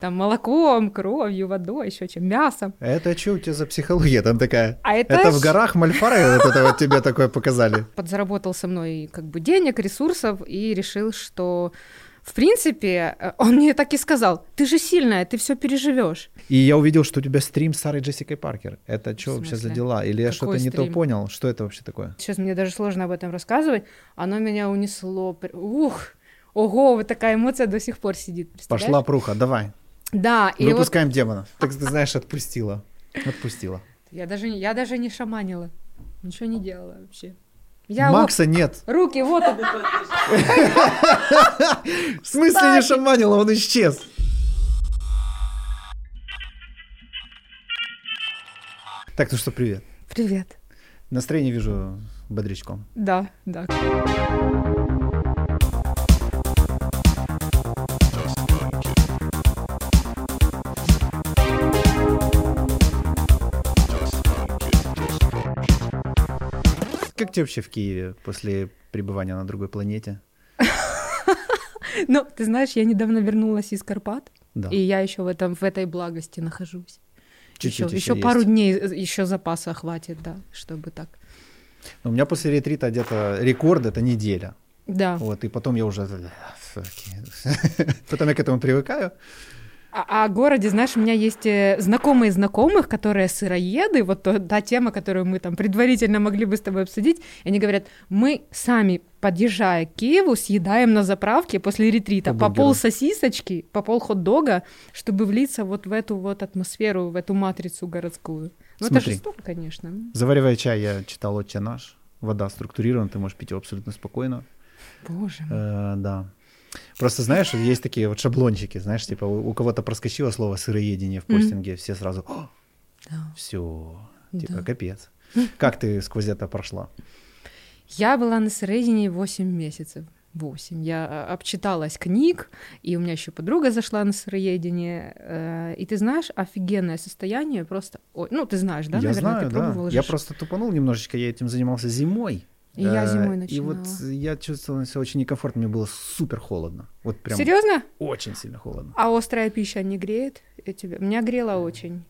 там молоком, кровью, водой, еще чем, мясом. Это что у тебя за психология там такая? А это, Это ж в горах Мальфары вот это вот тебе такое показали? подзаработал со мной как бы денег, ресурсов и решил, что в принципе, э, он мне так и сказал, ты же сильная, ты все переживешь. И я увидел, что у тебя стрим с Сарой Джессикой Паркер. Это что вообще за дела? Или я Какой что-то не то понял? Что это вообще такое? Сейчас мне даже сложно об этом рассказывать. Оно меня унесло. Ух! Ого, вот такая эмоция до сих пор сидит. Пошла пруха, давай. Да, и вот Выпускаем демонов. Так ты знаешь, отпустила. Отпустила. я даже, не- я даже не шаманила. Ничего не делала вообще. Я Макса нет. вот- руки, вот. В смысле не шаманила, он исчез. Так, ну что, привет. Привет. Настроение вижу бодрячком. Да, да. Как тебе вообще в Киеве после пребывания на другой планете? Ну, ты знаешь, я недавно вернулась из Карпат, и я еще в, этом, в этой благости нахожусь. Чуть-чуть еще, еще пару дней, э, еще запаса хватит, да, чтобы так. Ну, У меня после ретрита где-то рекорд это неделя. Да. Вот, и потом я уже... Потом я к этому привыкаю. А, а о городе, знаешь, у меня есть э, знакомые знакомых, которые сыроеды, вот то- та тема, которую мы там предварительно могли бы с тобой обсудить, и они говорят, мы сами, подъезжая к Киеву, съедаем на заправке после ретрита По пол сосисочки, по пол хот-дога, чтобы влиться вот в эту вот атмосферу, в эту матрицу городскую. Ну, это Смотри. жестоко, конечно. Заваривая чай, я читал «Отче наш». Вода структурирована, ты можешь пить ее абсолютно спокойно. Боже мой. Э, да. Просто знаешь, есть такие вот шаблончики, знаешь, типа у, у кого-то проскочило слово сыроедение в постинге, все сразу, Да. все, типа Да. капец. Как ты сквозь это прошла? Я была на сыроедении 8 месяцев. 8. Я а, обчиталась книг, и у меня еще подруга зашла на сыроедение. э, И ты знаешь, офигенное состояние просто... Ой, ну, ты знаешь, да, я наверное, знаю, ты да. Я просто тупанул немножечко, я этим занимался зимой. И я Э, зимой И начинала. вот я чувствовал себя очень некомфортно, мне было супер холодно. Вот прям Серьезно? очень сильно холодно. А острая пища не греет э, тебя? Меня грела очень.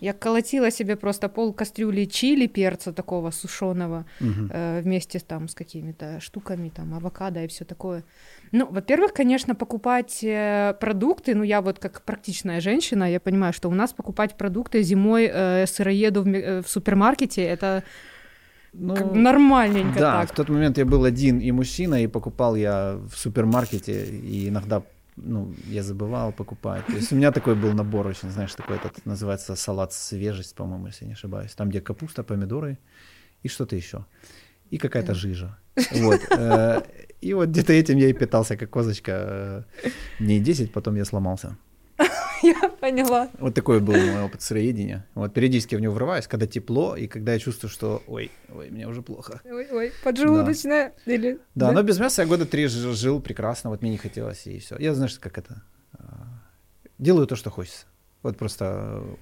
Я колотила себе просто пол кастрюли чили, перца такого сушеного, э, вместе там с какими-то штуками, там, авокадо и все такое. Ну, во-первых, конечно, покупать э, продукты, ну, я вот как практичная женщина, я понимаю, что у нас покупать продукты зимой э, сыроеду в, э, в супермаркете, это Ну, как нормальненько Да, так. в тот момент я был один и мужчина, и покупал я в супермаркете, и иногда ну, я забывал покупать. То есть у меня такой был набор очень, знаешь, такой этот называется салат свежесть, по-моему, если я не ошибаюсь. Там, где капуста, помидоры и что-то еще. И какая-то жижа. Вот. э, И вот где-то этим я и питался, как козочка. э, Дней 10, потом я сломался. Я поняла. Вот такой был мой опыт сыроедения. Вот периодически в него врываюсь, когда тепло, и когда я чувствую, что ой, ой, мне уже плохо. Ой-ой, поджелудочная или... Да, но без мяса я года три жил прекрасно, вот мне не хотелось, и все. Я, знаешь, как это, а, делаю то, что хочется. Вот просто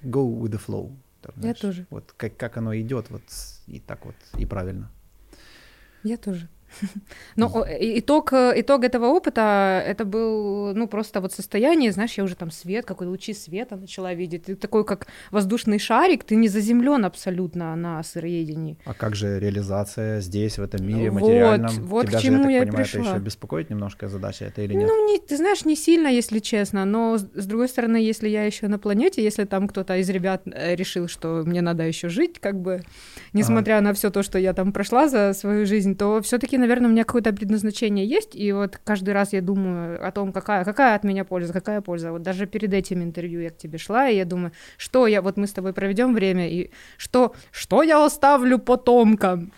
э, go with the flow. там, Я знаешь. тоже. Вот как, как оно идет, вот и так вот, и правильно. Я тоже. Но и- итог, итог этого опыта, это был, ну, просто вот состояние, знаешь, я уже там свет, какой лучи света начала видеть. Ты такой, как воздушный шарик, ты не заземлен абсолютно на сыроедении. А как же реализация здесь, в этом мире, Вот, материальном? вот Тебя к же, чему я я так и понимаю, это пришла. еще беспокоит немножко задача это или нет? Ну, не, ты знаешь, не сильно, если честно, но с, другой стороны, если я еще на планете, если там кто-то из ребят э, решил, что мне надо еще жить, как бы, несмотря на все то, что я там прошла за свою жизнь, то все-таки, наверное, у меня какое-то предназначение есть, и вот каждый раз я думаю о том, какая, какая от меня польза, какая польза. Вот даже перед этим интервью я к тебе шла, и я думаю, что я, вот мы с тобой проведем время, и что, что я оставлю потомкам?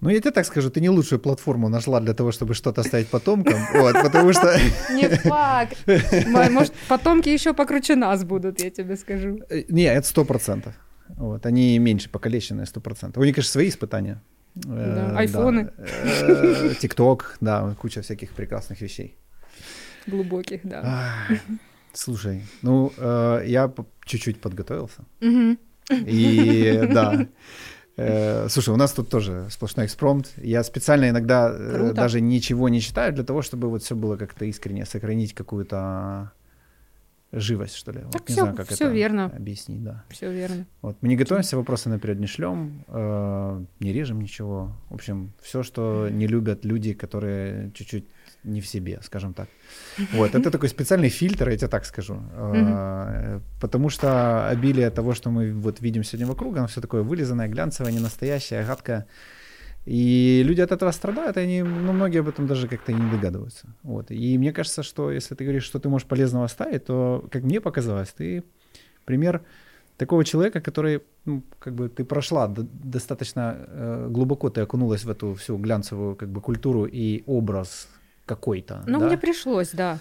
Ну, я тебе так скажу, ты не лучшую платформу нашла для того, чтобы что-то оставить потомкам, вот, потому что... Не факт. Может, потомки еще покруче нас будут, я тебе скажу. Э, Не, это сто процентов. Вот, они меньше покалеченные, сто процентов. У них, конечно, свои испытания. Э, Да, айфоны. Э, Тикток, да, куча всяких прекрасных вещей. Глубоких, да. Ай, Слушай, ну, э, я чуть-чуть подготовился. И да. Слушай, у нас тут тоже сплошной экспромт. Я специально иногда Круто. даже ничего не читаю для того, чтобы вот все было как-то искренне, сохранить какую-то живость, что ли. Так вот, не всё- знаю, как всё это верно. объяснить, да. Все верно. Вот. Мы не готовимся, вопросы наперед не шлем, э, не режем ничего. В общем, все, что не любят люди, которые чуть-чуть не в себе, скажем так. Вот, это такой специальный фильтр, я тебе так скажу. Э, Потому что обилие того, что мы вот видим сегодня вокруг, оно все такое вылизанное, глянцевое, не настоящее, гадкое. И люди от этого страдают, и они, ну, многие об этом даже как-то и не догадываются. Вот. И мне кажется, что если ты говоришь, что ты можешь полезного оставить, то, как мне показалось, ты пример такого человека, который, ну, как бы ты прошла достаточно э, глубоко, ты окунулась в эту всю глянцевую как бы культуру и образ какой-то. Ну, да? мне пришлось, да.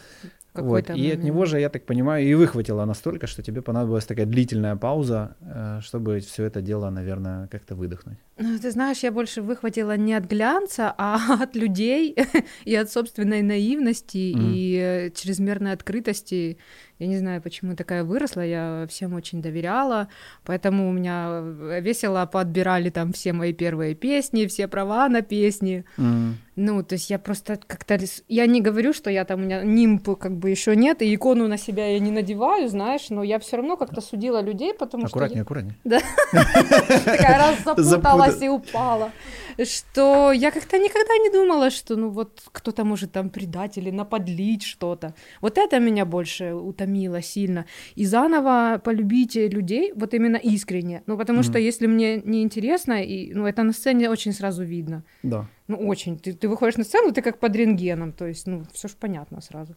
Вот, какой-то и от него же, я так понимаю, и выхватило настолько, что тебе понадобилась такая длительная пауза, э, чтобы все это дело, наверное, как-то выдохнуть. Ну, Ты знаешь, я больше выхватила не от глянца, а от людей и от собственной наивности Мгм. и э, чрезмерной открытости. Я не знаю, почему такая выросла, я всем очень доверяла, поэтому у меня э, весело подбирали там все мои первые песни, все права на песни. Ну, то есть я просто как-то... Я не говорю, что я там, у меня нимб как бы еще нет, и икону на себя я не надеваю, знаешь, но я все равно как-то судила людей, потому Аккуратнее, аккуратнее. что такая раз запуталась Запута- и упала, что я как-то никогда не думала, что ну вот кто-то может там предать или наподлить что-то. Вот это меня больше утомило сильно. И заново полюбить людей, вот именно искренне. Ну, потому что Мгм. если мне неинтересно, и, ну, это на сцене очень сразу видно. Да. Ну, очень. Ты, ты выходишь на сцену, ты как под рентгеном, то есть, ну, все ж понятно сразу.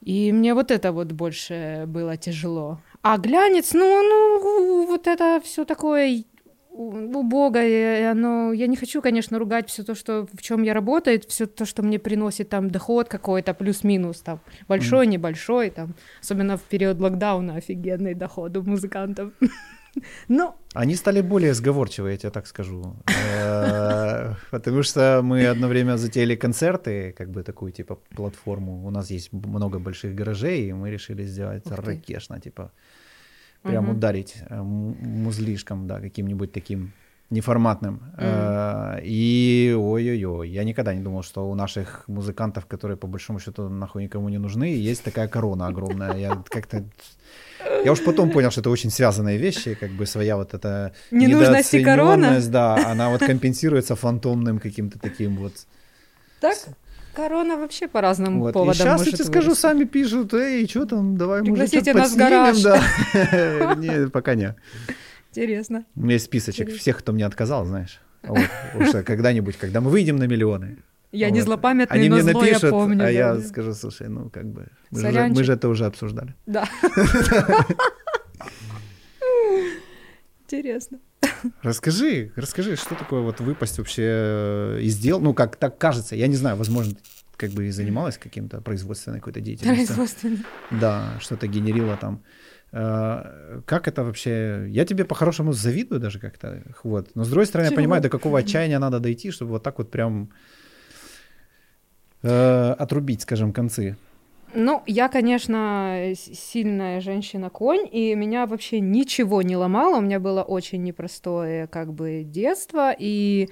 И мне вот это вот больше было тяжело. А глянец, ну, ну, вот это все такое убогое, оно, я не хочу, конечно, ругать все то, что в чем я работаю, все то, что мне приносит там доход какой-то, плюс-минус, там, большой, небольшой, там, особенно в период локдауна офигенный доход у музыкантов. Ну, Они стали более сговорчивые, я тебе так скажу. Э, Потому что мы одно время затеяли концерты, как бы такую, типа, платформу. У нас есть много больших гаражей, и мы решили сделать ракешно, типа, прям Мгм. ударить э, музлишком, да, каким-нибудь таким неформатным. Э, И ой-ой-ой, я никогда не думал, что у наших музыкантов, которые по большому счету нахуй никому не нужны, есть такая корона огромная. Я как-то... Я уж потом понял, что это очень связанные вещи, как бы своя вот эта и корона. да, она вот компенсируется фантомным каким-то таким вот. так, корона вообще по разным вот. И поводам сейчас, я может тебе скажу, сами пишут, эй, что там, давай, может, Пригласите что-то нас да. Не, пока не. Интересно. У меня есть списочек всех, кто мне отказал, знаешь. Что когда-нибудь, когда мы выйдем на миллионы, Я не злопамятный, они но мне зло я напишут, помню. а да, я да. скажу, слушай, ну как бы, мы же, мы же это уже обсуждали. Да. Интересно. Расскажи, расскажи, что такое вот выпасть вообще э, из дел, ну как так кажется, я не знаю, возможно, как бы и занималась каким-то производственной какой-то деятельностью. Производственно. Да, что-то генерила там. Э, Как это вообще? Я тебе по-хорошему завидую даже как-то. Вот. Но с другой стороны, я Чего? понимаю, до какого отчаяния надо дойти, чтобы вот так вот прям э, отрубить, скажем, концы. Ну, я, конечно, сильная женщина-конь, и меня вообще ничего не ломало. У меня было очень непростое, как бы, детство, и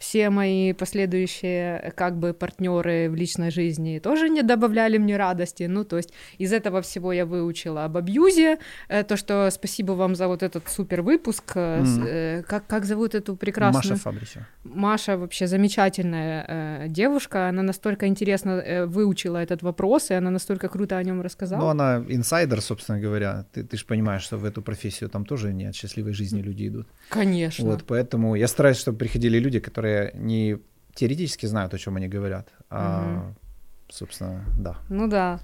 все мои последующие, как бы, партнеры в личной жизни тоже не добавляли мне радости. Ну, то есть из этого всего я выучила об абьюзе, э, то, что спасибо вам за вот этот супер выпуск. э, э, Как, как зовут эту прекрасную? Маша Фабричева. Маша вообще замечательная э, девушка, она настолько интересно э, выучила этот вопрос, и она настолько круто о нем рассказала. Ну, она инсайдер, собственно говоря. Ты, ты же понимаешь, что в эту профессию там тоже не от счастливой жизни люди идут. Конечно. Вот, поэтому я стараюсь, чтобы приходили люди, которые не теоретически знают, о чем они говорят, а, Мгм. собственно, да. Ну да.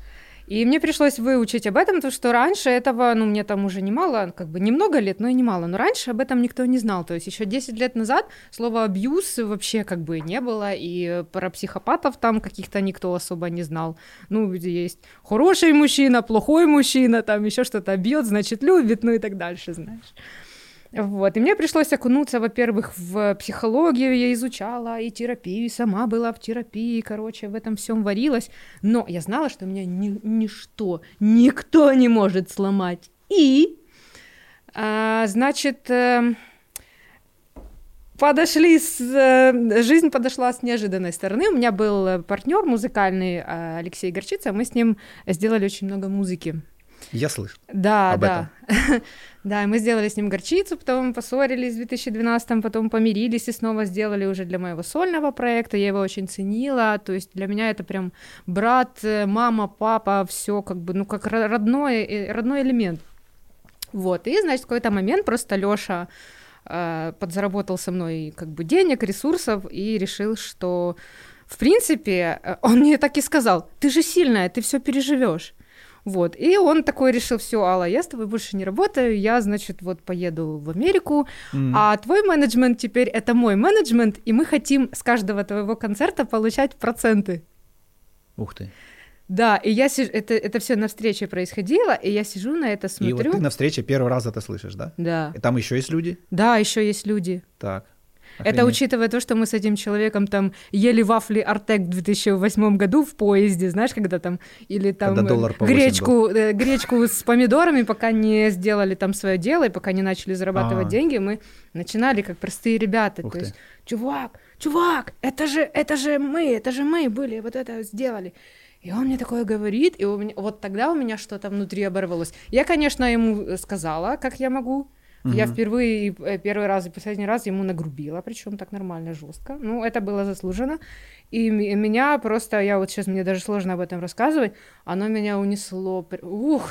И мне пришлось выучить об этом, потому что раньше этого, ну, мне там уже немало, как бы немного лет, но и немало. Но раньше об этом никто не знал. То есть еще 10 лет назад слова абьюз вообще как бы не было, и про психопатов там каких-то никто особо не знал. Ну, где есть хороший мужчина, плохой мужчина, там еще что-то бьет, значит, любит, ну и так дальше, знаешь. Вот, и мне пришлось окунуться, во-первых, в психологию я изучала, и терапию, и сама была в терапии, короче, в этом всем варилась, но я знала, что меня ни- ничто, никто не может сломать. И, а, значит, эм, подошли с... э, Жизнь подошла с неожиданной стороны. У меня был партнер музыкальный э, Алексей Горчица. Мы с ним сделали очень много музыки. Я слышу. Да, об да. да, и мы сделали с ним горчицу, потом поссорились в 2012 потом помирились и снова сделали уже для моего сольного проекта. Я его очень ценила. То есть для меня это прям брат, э, мама, папа, все как бы, ну, как ро- родной, э, родной элемент. Вот, и, значит, в какой-то момент просто Лёша э, подзаработал со мной как бы денег, ресурсов и решил, что, в принципе, э, он мне так и сказал, ты же сильная, ты все переживешь. Вот, и он такой решил, все, Алла, я с тобой больше не работаю, я, значит, вот поеду в Америку, М. а твой менеджмент теперь это мой менеджмент, и мы хотим с каждого твоего концерта получать проценты. Ух ты. Да, и я сижу, это, это все на встрече происходило, и я сижу на это, И смотрю. вот ты на встрече первый раз это слышишь, да? Да. И там еще есть люди? Да, еще есть люди. Так. Это Охренеть. учитывая то, что мы с этим человеком там ели вафли Артек в 2008 году в поезде, знаешь, когда там, или там Когда э, доллар по 8 гречку, э, гречку с помидорами, пока не сделали там свое дело и пока не начали зарабатывать А. деньги, мы начинали как простые ребята. Ух то ты. есть, чувак, чувак, это же, это же мы, это же мы были, вот это сделали. И он мне такое говорит, и у меня, вот тогда у меня что-то внутри оборвалось. Я, конечно, ему сказала, как я могу. Я впервые, э, первый раз и последний раз ему нагрубила, причем так нормально, жестко. Ну, это было заслужено. И меня просто, я вот сейчас, мне даже сложно об этом рассказывать, оно меня унесло. Ух,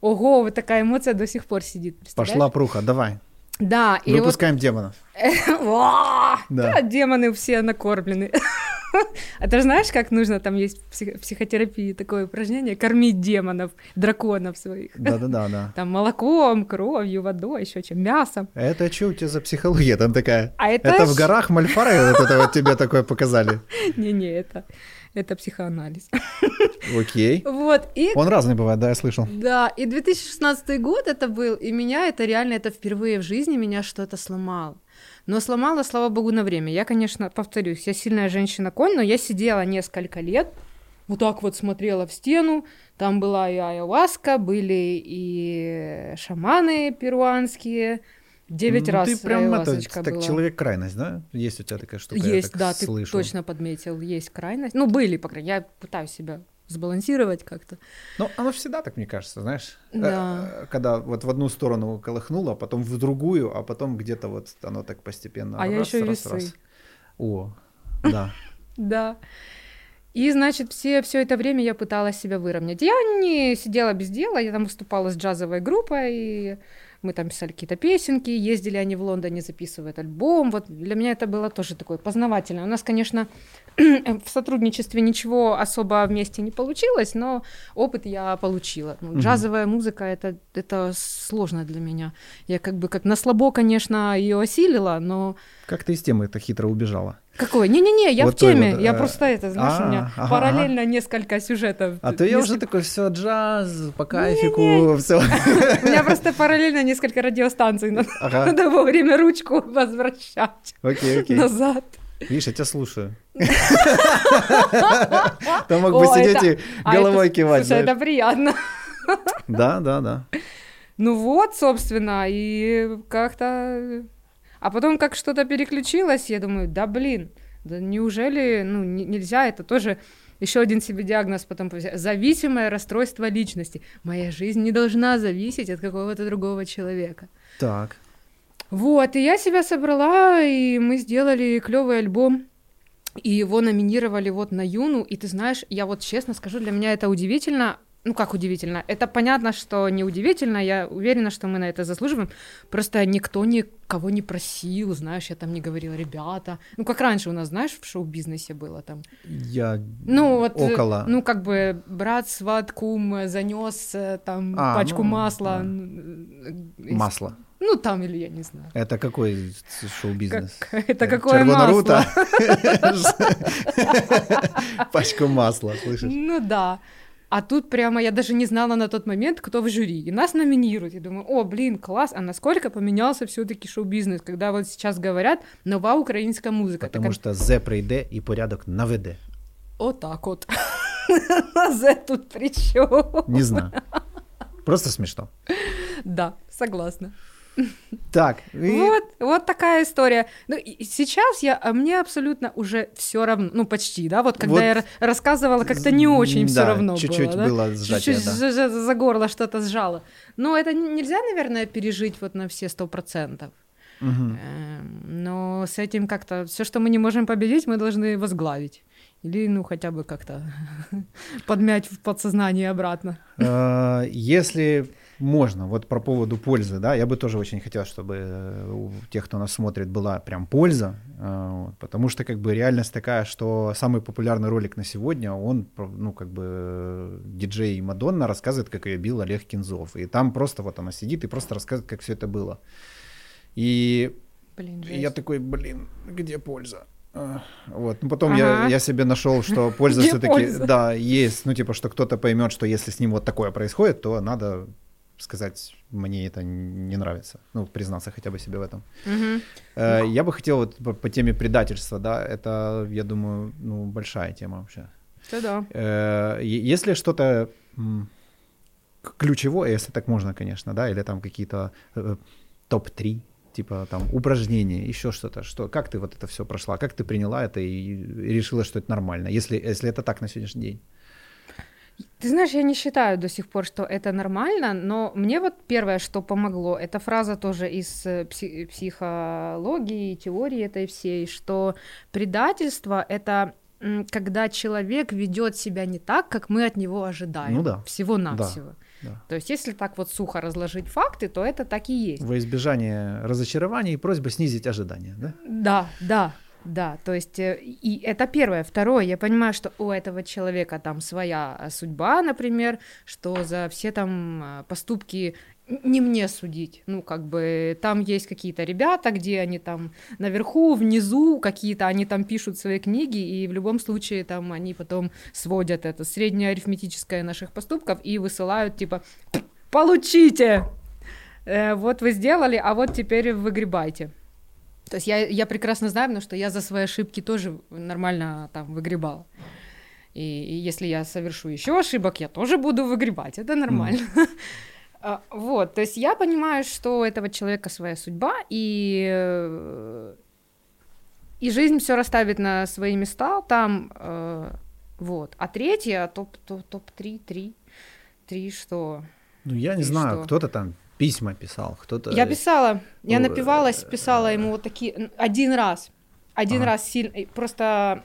ого, вот такая эмоция до сих пор сидит. Пошла пруха, давай. Да, и вот Выпускаем демонов. Ва! Да. Да, демоны все накормлены. А ты же знаешь, как нужно, там есть в псих- в психотерапии такое упражнение, кормить демонов, драконов своих. Да-да-да, да. Там молоком, кровью, водой, еще чем, мясом. Это что у тебя за психология там такая? А это Это в горах Мальфары вот это вот тебе такое показали? Не-не, это, это психоанализ. Окей. Вот, и Он разный бывает, да, я слышал. Да, и 2016 год это был, и меня это реально, это впервые в жизни меня что-то сломало. Но сломало, слава богу, на время. Я, конечно, повторюсь, я сильная женщина-конь, но я сидела несколько лет, вот так вот смотрела в стену, там была и айаваска, были и шаманы перуанские, девять Ну, раз Ты прям это, так была. человек крайность, да? Есть у тебя такая штука, я Есть, так да, ты слышу. точно подметил, есть крайность. Ну, были, по крайней мере, я пытаюсь себя сбалансировать как-то. Ну, оно всегда так, мне кажется, знаешь. Да. Э, Когда вот в одну сторону колыхнуло, а потом в другую, а потом где-то вот оно так постепенно. А я раз, еще и раз, весы. раз. О, да. Да. И, значит, все, все это время я пыталась себя выровнять. Я не сидела без дела, я там выступала с джазовой группой, и мы там писали какие-то песенки, ездили они в Лондоне, записывают альбом. Вот для меня это было тоже такое познавательное. У нас, конечно, в сотрудничестве ничего особо вместе не получилось, но опыт я получила. Ну. Джазовая музыка это, это сложно для меня. Я как бы как на слабо, конечно, ее осилила, но Как ты из темы это хитро убежала? какой? Не-не-не, я Вот в теме. вот, я э, просто это, знаешь, у меня а, ага, параллельно несколько сюжетов. А то я уже такой, все, джаз, по кайфику, все. У меня просто параллельно несколько радиостанций. Надо, вовремя ручку возвращать назад. Видишь, я тебя слушаю. Там мог бы сидеть и А головой кивать. Слушай, это приятно. Да, да, да. Ну вот, собственно, и как-то... А потом как что-то переключилось, я думаю, да блин, да неужели, ну, не- нельзя, это тоже еще один себе диагноз потом повесить. Зависимое расстройство личности. Моя жизнь не должна зависеть от какого-то другого человека. Так. Вот, и я себя собрала, и мы сделали клевый альбом. И его номинировали вот на Юну. И ты знаешь, я вот честно скажу, для меня это удивительно. Ну, как удивительно? Это понятно, что не удивительно. Я уверена, что мы на это заслуживаем. Просто никто никого не просил, знаешь, я там не говорила, ребята. Ну, как раньше у нас, знаешь, в шоу-бизнесе было там. Я Ну, вот, э, около. ну, как бы брат, сват, кум занес там А, пачку ну, масла. да. из- Масло. Ну, там или я не знаю. Это какой шоу-бизнес? Как- это Э, какое Червонаруто? масло? Пачку масла, слышишь? Ну да. А тут прямо я даже не знала на тот момент, кто в жюри. И нас номинируют. Я думаю, о, блин, класс. А насколько поменялся все-таки шоу-бизнес, когда вот сейчас говорят нова українська музика. Потому Так, що Зе прийде і порядок наведе. Вот так вот. За тут при чём? Не знаю. Просто смешно. Да, согласна. Так. И... Вот, вот такая история. Ну, и сейчас я, а мне абсолютно уже все равно, ну, почти, да, вот когда вот... я рассказывала, как-то не очень да, все равно чуть-чуть было. было да? сжатие, чуть-чуть да. за, за горло что-то сжало. Но это нельзя, наверное, пережить вот на все сто процентов. Угу. Но с этим как-то все, что мы не можем победить, мы должны возглавить. Или, ну, хотя бы как-то подмять в подсознание обратно. А, если можно, вот про поводу пользы, да, я бы тоже очень хотел, чтобы э, у тех, кто нас смотрит, была прям польза, а, потому что как бы реальность такая, что самый популярный ролик на сегодня, он, ну, как бы диджей Мадонна рассказывает, как ее бил Олег Кинзов, и там просто вот она сидит и просто рассказывает, как все это было. И блин, я такой, блин, где польза? Вот. Ну, потом ага. я, я себе нашел, что польза все-таки, да, есть. Ну, типа, что кто-то поймет, что если с ним вот такое происходит, то надо сказать, мне это не нравится. Ну, признаться хотя бы себе в этом. Угу. Э, я бы хотел вот по, по теме предательства, да, это, я думаю, ну, большая тема вообще. Да, да. Э, если что-то ключевое, если так можно, конечно, да, или там какие-то э, топ-3 типа там упражнения, еще что-то, что, как ты вот это все прошла, как ты приняла это и решила, что это нормально, если, если это так на сегодняшний день? Ты знаешь, я не считаю до сих пор, что это нормально, но мне вот первое, что помогло, это фраза тоже из э, пси- психологии, теории этой всей, что предательство это когда человек ведет себя не так, как мы от него ожидаем. Ну да. Всего-навсего. Да. Да. То есть, если так вот сухо разложить факты, то это так и есть. Во избежание разочарований просьба снизить ожидания, да? Да, да, да. То есть, э, и это первое. Второе, я понимаю, что у этого человека там своя судьба, например, что за все там э, поступки не мне судить. Ну, как бы там есть какие-то ребята, где они там наверху, внизу, какие-то они там пишут свои книги, и в любом случае там они потом сводят это среднее арифметическое наших поступков и высылают типа «Получите!» э, Вот вы сделали, а вот теперь выгребайте. То есть я, я прекрасно знаю, потому что я за свои ошибки тоже нормально там выгребала. И, и если я совершу еще ошибок, я тоже буду выгребать. Это нормально. Mm. А, вот, то есть я понимаю, что у этого человека своя судьба, и, и жизнь все расставит на свои места там, э, вот. А третье, топ, топ, топ-3, три, три что? Ну, я не знаю, что? кто-то там письма писал, кто-то... Я писала, я напивалась, писала ему вот такие, один раз, один ага. раз сильно, просто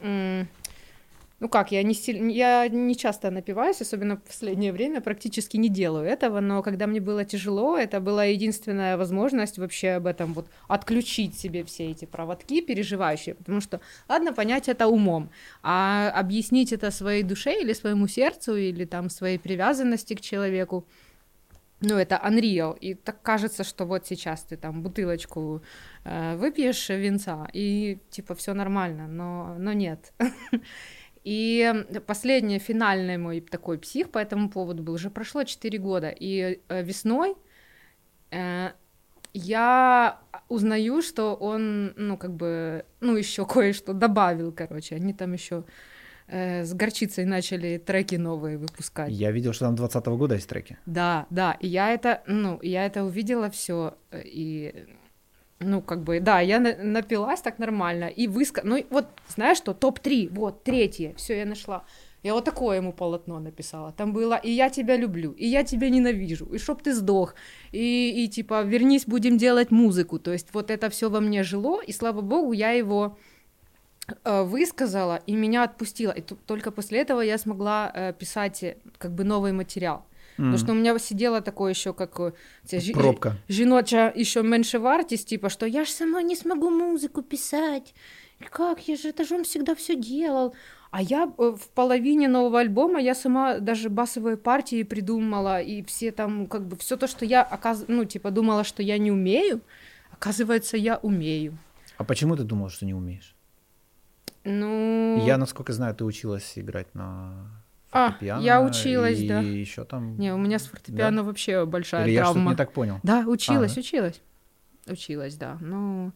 ну как, я не, сильно, я не часто напиваюсь, особенно в последнее время, практически не делаю этого, но когда мне было тяжело, это была единственная возможность вообще об этом вот отключить себе все эти проводки переживающие, потому что, ладно, понять это умом, а объяснить это своей душе или своему сердцу, или там своей привязанности к человеку, ну, это unreal, и так кажется, что вот сейчас ты там бутылочку э, выпьешь винца, и типа все нормально, но, но нет. И последний, финальный мой такой псих по этому поводу был, уже прошло 4 года, и э, весной э, я узнаю, что он, ну, как бы, ну, еще кое-что добавил, короче, они там еще с горчицей начали треки новые выпускать. Я видел, что там 20 -го года есть треки. Да, да, и я это, ну, я это увидела все, э, и ну, как бы, да, я на- напилась так нормально и выска... Ну, вот, знаешь что, топ-3, вот, третье, все я нашла. Я вот такое ему полотно написала. Там было «И я тебя люблю», «И я тебя ненавижу», «И чтоб ты сдох», и, и типа «Вернись, будем делать музыку». То есть вот это все во мне жило, и слава богу, я его э, высказала, и меня отпустила. И только после этого я смогла э, писать э, как бы новый материал. Потому что у меня сидела такое еще, как ця, пробка. Жіноча еще меньше вартість, типа, что я ж сама не смогу музыку писать. Как я же, это же он всегда все делал. А я э, в половине нового альбома я сама даже басовые партии придумала, и все там, как бы, все то, что я, оказ... ну, типа, думала, что я не умею, оказывается, я умею. А почему ты думала, что не умеешь? Ну... Я, насколько знаю, ты училась играть на а, я училась, и да. И еще там. Не, у меня с фортепиано да? вообще большая Или травма. Я не так понял. Да, училась, а, да? училась, училась, да. Ну,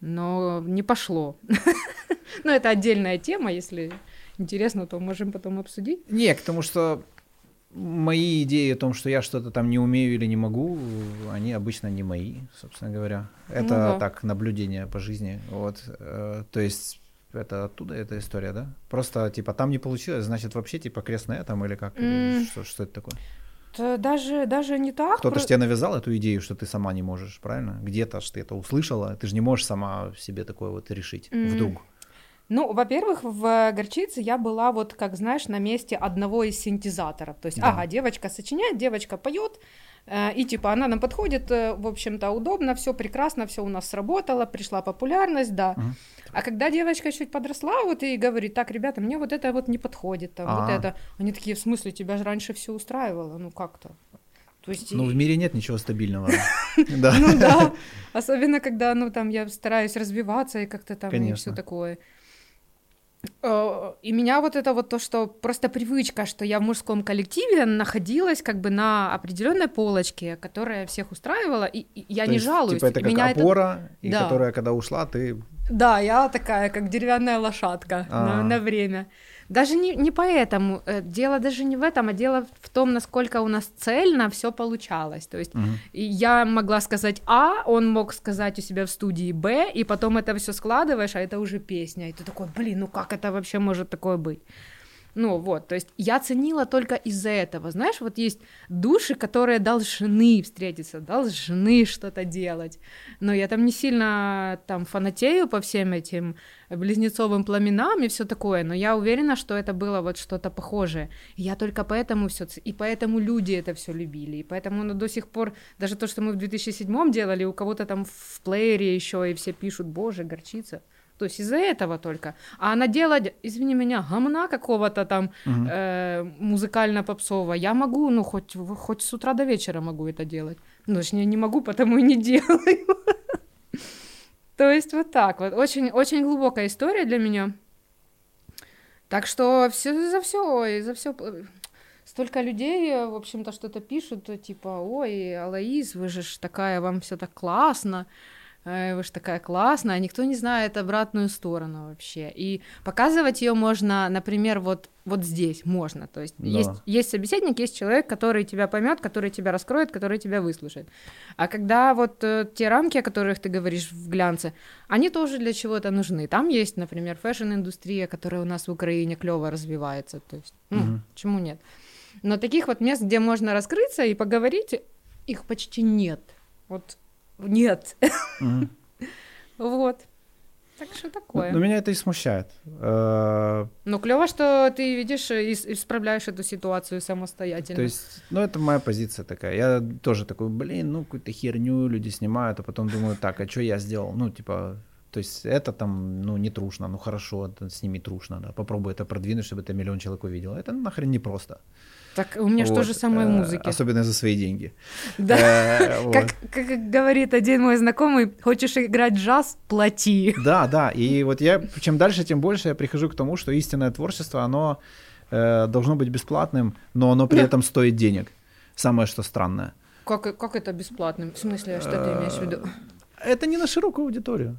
но не пошло. Но это отдельная тема, если интересно, то можем потом обсудить. Не, потому что мои идеи о том, что я что-то там не умею или не могу, они обычно не мои, собственно говоря. Это ну, да. так, наблюдение по жизни. Вот. Э, то есть это оттуда эта история, да? Просто типа там не получилось, значит вообще типа крест на этом или как? Mm. Или что, что это такое? Даже, даже не так. Кто-то про... же тебе навязал эту идею, что ты сама не можешь, правильно? Где-то ж ты это услышала, ты же не можешь сама себе такое вот решить mm. вдруг. Ну, во-первых, в горчице я была вот, как знаешь, на месте одного из синтезаторов. То есть, да. ага, девочка сочиняет, девочка поет, и типа она нам подходит, э, в общем-то, удобно, все прекрасно, все у нас сработало, пришла популярность, да. А когда девочка чуть подросла, вот и говорит, так, ребята, мне вот это вот не подходит, там, вот это, они такие, в смысле, тебя же раньше все устраивало, ну как-то. То есть... Ну, в мире нет ничего стабильного. Да. Ну да. Особенно, когда, ну, там, я стараюсь развиваться и как-то там и все такое. Э, и меня вот это вот то, что просто привычка, что я в мужском коллективе находилась как бы на определенной полочке, которая всех устраивала, и, и я то не есть, жалуюсь. Типа это как меня опора, это... и да. которая, когда ушла, ты... Да, я такая, как деревянная лошадка на, на время. Даже не, не поэтому. Э, дело даже не в этом, а дело в том, насколько у нас цельно все получалось. То есть угу. я могла сказать А, он мог сказать у себя в студии Б, и потом это все складываешь, а это уже песня. И ты такой, блин, ну как это вообще может такое быть? Ну вот, то есть я ценила только из-за этого. Знаешь, вот есть души, которые должны встретиться, должны что-то делать. Но я там не сильно там фанатею по всем этим близнецовым пламенам и все такое, но я уверена, что это было вот что-то похожее. Я только поэтому все, и поэтому люди это все любили, и поэтому ну, до сих пор, даже то, что мы в 2007 делали, у кого-то там в плеере еще и все пишут, боже, горчица, то есть из-за этого только. А она делать, извини меня, гомна какого-то там угу. э, музыкально-попсового, я могу, ну, хоть, хоть с утра до вечера могу это делать. Ну, точнее, не могу, потому и не делаю. То есть вот так вот. Очень, очень глубокая история для меня. Так что все за все, за все столько людей, в общем-то, что-то пишут, типа, ой, Алаис, вы же такая, вам все так классно. Вы же такая классная, а никто не знает обратную сторону вообще. И показывать ее можно, например, вот, вот здесь можно. То есть, да. есть есть собеседник, есть человек, который тебя поймет, который тебя раскроет, который тебя выслушает. А когда вот э, те рамки, о которых ты говоришь в глянце, они тоже для чего-то нужны. Там есть, например, фэшн-индустрия, которая у нас в Украине клево развивается. То есть, ну, угу. почему нет? Но таких вот мест, где можно раскрыться и поговорить, их почти нет. Вот нет. Вот. Так что такое. Но меня это и смущает. Э, ну, клево, что ты видишь и исправляешь эту ситуацию самостоятельно. То есть, ну, это моя позиция такая. Я тоже такой, блин, ну, какую-то херню люди снимают, а потом думаю, так, а что я сделал? Ну, типа, то есть это там, ну, не трушно, ну, хорошо, сними трушно, да, попробуй это продвинуть, чтобы это миллион человек увидел. Это нахрен не просто. Так у меня вот. то же самое в э, музыке. Особенно за свои деньги. Да. Э, как, как говорит один мой знакомый, хочешь играть джаз, плати. Да, да. И вот я, чем дальше, тем больше я прихожу к тому, что истинное творчество, оно э, должно быть бесплатным, но оно при этом стоит денег. Самое что странное. Как, как это бесплатным? В смысле, что ты имеешь в виду? Это не на широкую аудиторию.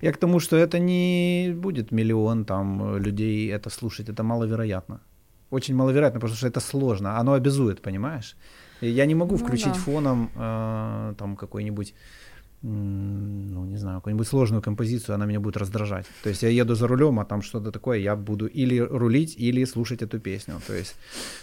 Я к тому, что это не будет миллион там людей это слушать, это маловероятно очень маловероятно, потому что это сложно. Оно обязует, понимаешь? Я не могу ну, включить да. фоном э, там какой-нибудь ну, не знаю, какую-нибудь сложную композицию, она меня будет раздражать. То есть я еду за рулем, а там что-то такое, я буду или рулить, или слушать эту песню. То есть,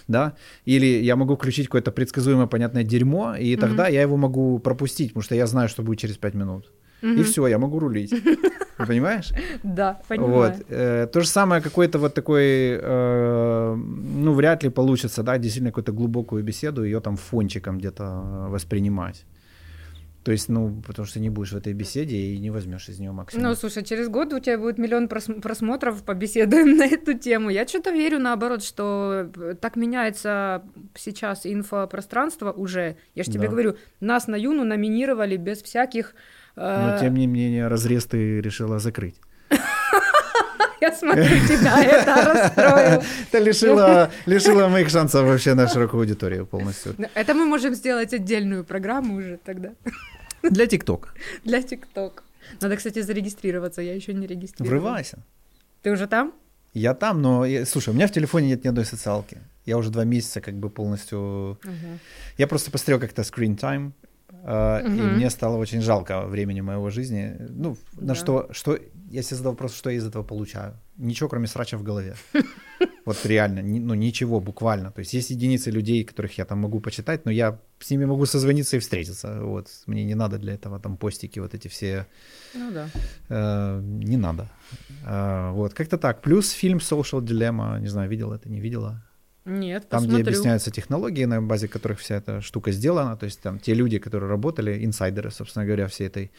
да, или я могу включить какое-то предсказуемое, понятное дерьмо, и тогда mm-hmm. я его могу пропустить, потому что я знаю, что будет через пять минут. И все, я могу рулить. Понимаешь? Да, понимаю. Вот. Э, то же самое, какой-то вот такой, э, ну, вряд ли получится, да, действительно какую-то глубокую беседу, ее там фончиком где-то воспринимать. То есть, ну, потому что не будешь в этой беседе и не возьмешь из нее максимум. Ну, слушай, через год у тебя будет миллион просмотров, побеседуем на эту тему. Я что-то верю, наоборот, что так меняется сейчас инфопространство уже. Я же тебе да. говорю, нас на Юну номинировали без всяких но тем не менее разрез ты решила закрыть. Я смотрю, тебя это расстроило. Ты лишила, лишила моих шансов вообще на широкую аудиторию полностью. Это мы можем сделать отдельную программу уже тогда. Для ТикТок. Для ТикТок. Надо, кстати, зарегистрироваться, я еще не регистрировалась. Врывайся. Ты уже там? Я там, но, слушай, у меня в телефоне нет ни одной социалки. Я уже два месяца как бы полностью... Мгм. Я просто посмотрел как-то screen time, э, и Мгм. мне стало очень жалко времени моего жизни. Ну, на Да. что, что... Я себе задал вопрос, что я из этого получаю. Ничего, кроме срача в голове. Вот реально, ни- ну ничего, буквально. То есть есть единицы людей, которых я там могу почитать, но я с ними могу созвониться и встретиться. Вот. Мне не надо для этого там постики, вот эти все Ну да. Э, не надо. Э, вот, как-то так. Плюс фильм Social Dilemma, не знаю, видела это, не видела. Нет, Там, посмотрю. где объясняются технологии, на базе которых вся эта штука сделана. То есть там те люди, которые работали, инсайдеры, собственно говоря, всей этой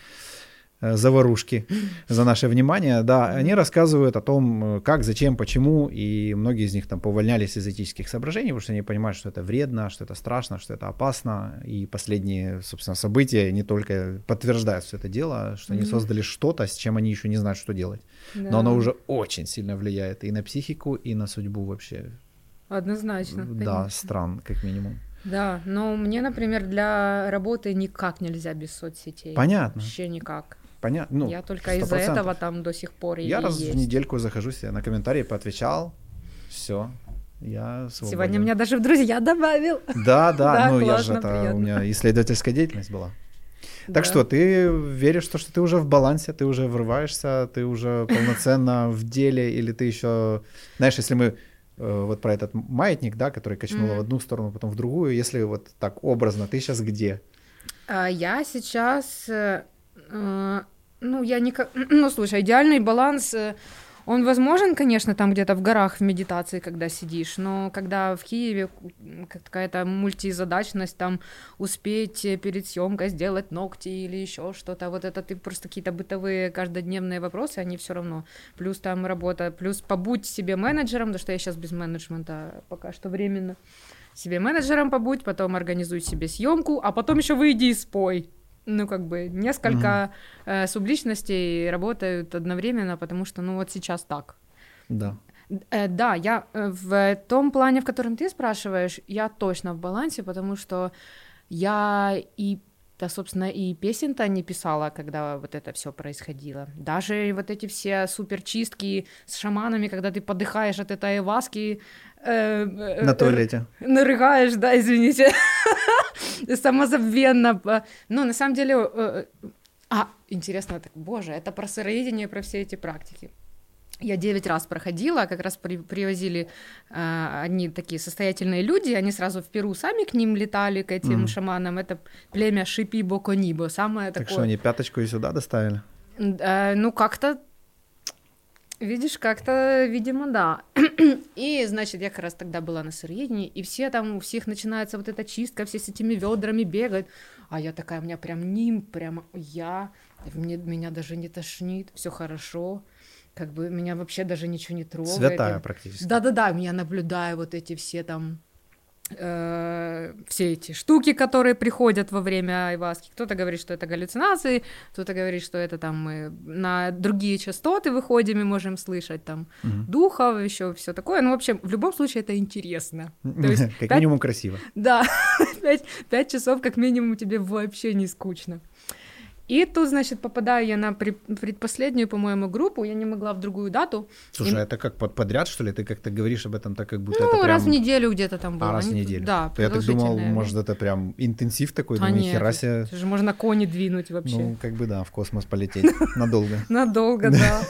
э, заварушки за наше внимание, да, они рассказывают о том, э, как, зачем, почему, и многие из них там повольнялись из этических соображений, потому что они понимают, что это вредно, что это страшно, что это опасно, и последние, собственно, события не только подтверждают все это дело, что они создали что-то, с чем они еще не знают, что делать, но Да. оно уже очень сильно влияет и на психику, и на судьбу вообще, Однозначно. да, конечно. стран, как минимум. Да, но мне, например, для работы никак нельзя без соцсетей. Понятно. Вообще никак. Понятно, ну, я только 100%. из-за этого там до сих пор и Я раз есть. в недельку захожу себе на комментарии, поотвечал, все, я свободен. Сегодня меня даже в друзья добавил. Да, да, Да, ну я классно, же это, приятно. у меня исследовательская деятельность была. Да. Так что, ты веришь в то, что ты уже в балансе, ты уже врываешься, ты уже полноценно в деле, или ты еще, знаешь, если мы вот про этот маятник, да, который качнуло Мгм. в одну сторону, потом в другую, если вот так образно, ты сейчас где? А я сейчас, э, э, ну, я не... Ну, слушай, идеальный баланс, э, он возможен, конечно, там где-то в горах в медитации, когда сидишь, но когда в Киеве какая-то мультизадачность, там, успеть э, перед съемкой сделать ногти или еще что-то, вот это ты просто какие-то бытовые каждодневные вопросы, они все равно. Плюс там работа, плюс побудь себе менеджером, потому что я сейчас без менеджмента пока что временно себе менеджером побудь, потом организуй себе съемку, а потом еще выйди и спой. Ну, как бы несколько э, субличностей работают одновременно, потому что, ну, вот сейчас так. Да. Э, да, я э, в том плане, в котором ты спрашиваешь, я точно в балансе, потому что я и да, собственно, и песен-то не писала, когда вот это все происходило. Даже вот эти все суперчистки с шаманами, когда ты подыхаешь от этой айваски. э, э, На э, туалете. Нарыгаешь, да, извините. Самозабвенно. э, Ну, на самом деле... э, А, интересно, так, боже, это про сыроедение, про все эти практики. Я девять раз проходила, как раз при- привозили э, одни такие состоятельные люди, они сразу в Перу сами к ним летали, к этим Мгм. шаманам. Это племя Шипи-Боконибо, самое Так такое... что, они пяточку и сюда доставили? Э, ну, как-то, видишь, как-то, видимо, да. И, значит, я как раз тогда была на сыроедении, и все там, у всех начинается вот эта чистка, все с этими ведрами бегают. А я такая, у меня прям ним, прям я, мне, меня даже не тошнит, все хорошо. Как бы меня вообще даже ничего не трогает. Святая Я- практически. да-да-да, я наблюдаю вот эти все там э, все эти штуки, которые приходят во время айваски. Кто-то говорит, что это галлюцинации, кто-то говорит, что это там мы на другие частоты выходим и можем слышать там Мгм. духов, еще все такое. Ну, в общем, в любом случае это интересно. То есть Как минимум красиво. Да, пять часов как минимум тебе вообще не скучно. И тут, значит, попадаю я на предпоследнюю, по-моему, группу, я не могла в другую дату. Слушай, И- это как под- подряд, что ли? Ты как-то говоришь об этом так, как будто Ну, это прям... раз в неделю где-то там было. А, раз в неделю. Да, я так думал, может, это прям интенсив такой, А думаю, нет, хера себе. это же можно кони двинуть вообще. Ну, как бы да, в космос полететь надолго. Надолго, да.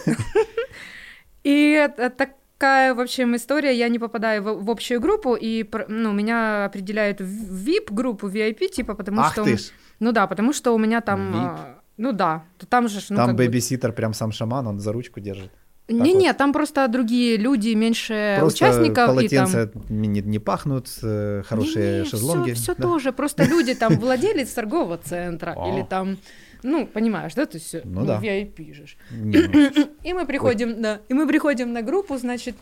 И это такая, в общем, история. Я не попадаю в, в общую группу, и ну, меня определяют в VIP-группу, VIP, типа, потому Ах что... ты ж! Ну да, потому что у меня там... VIP. а, Ну да, там же... Ну, Там как бы- бэбиситер прям сам шаман, он за ручку держит. Не-не, там просто другие люди, меньше Просто участников. и там... полотенца не, не- не пахнут, э, хорошие шезлонги. Все, да? тоже. Просто люди там владелец торгового центра или там, ну, понимаешь, да, то есть Ну да. VIP же. Не, ну, И мы приходим, да, и мы приходим на группу, значит,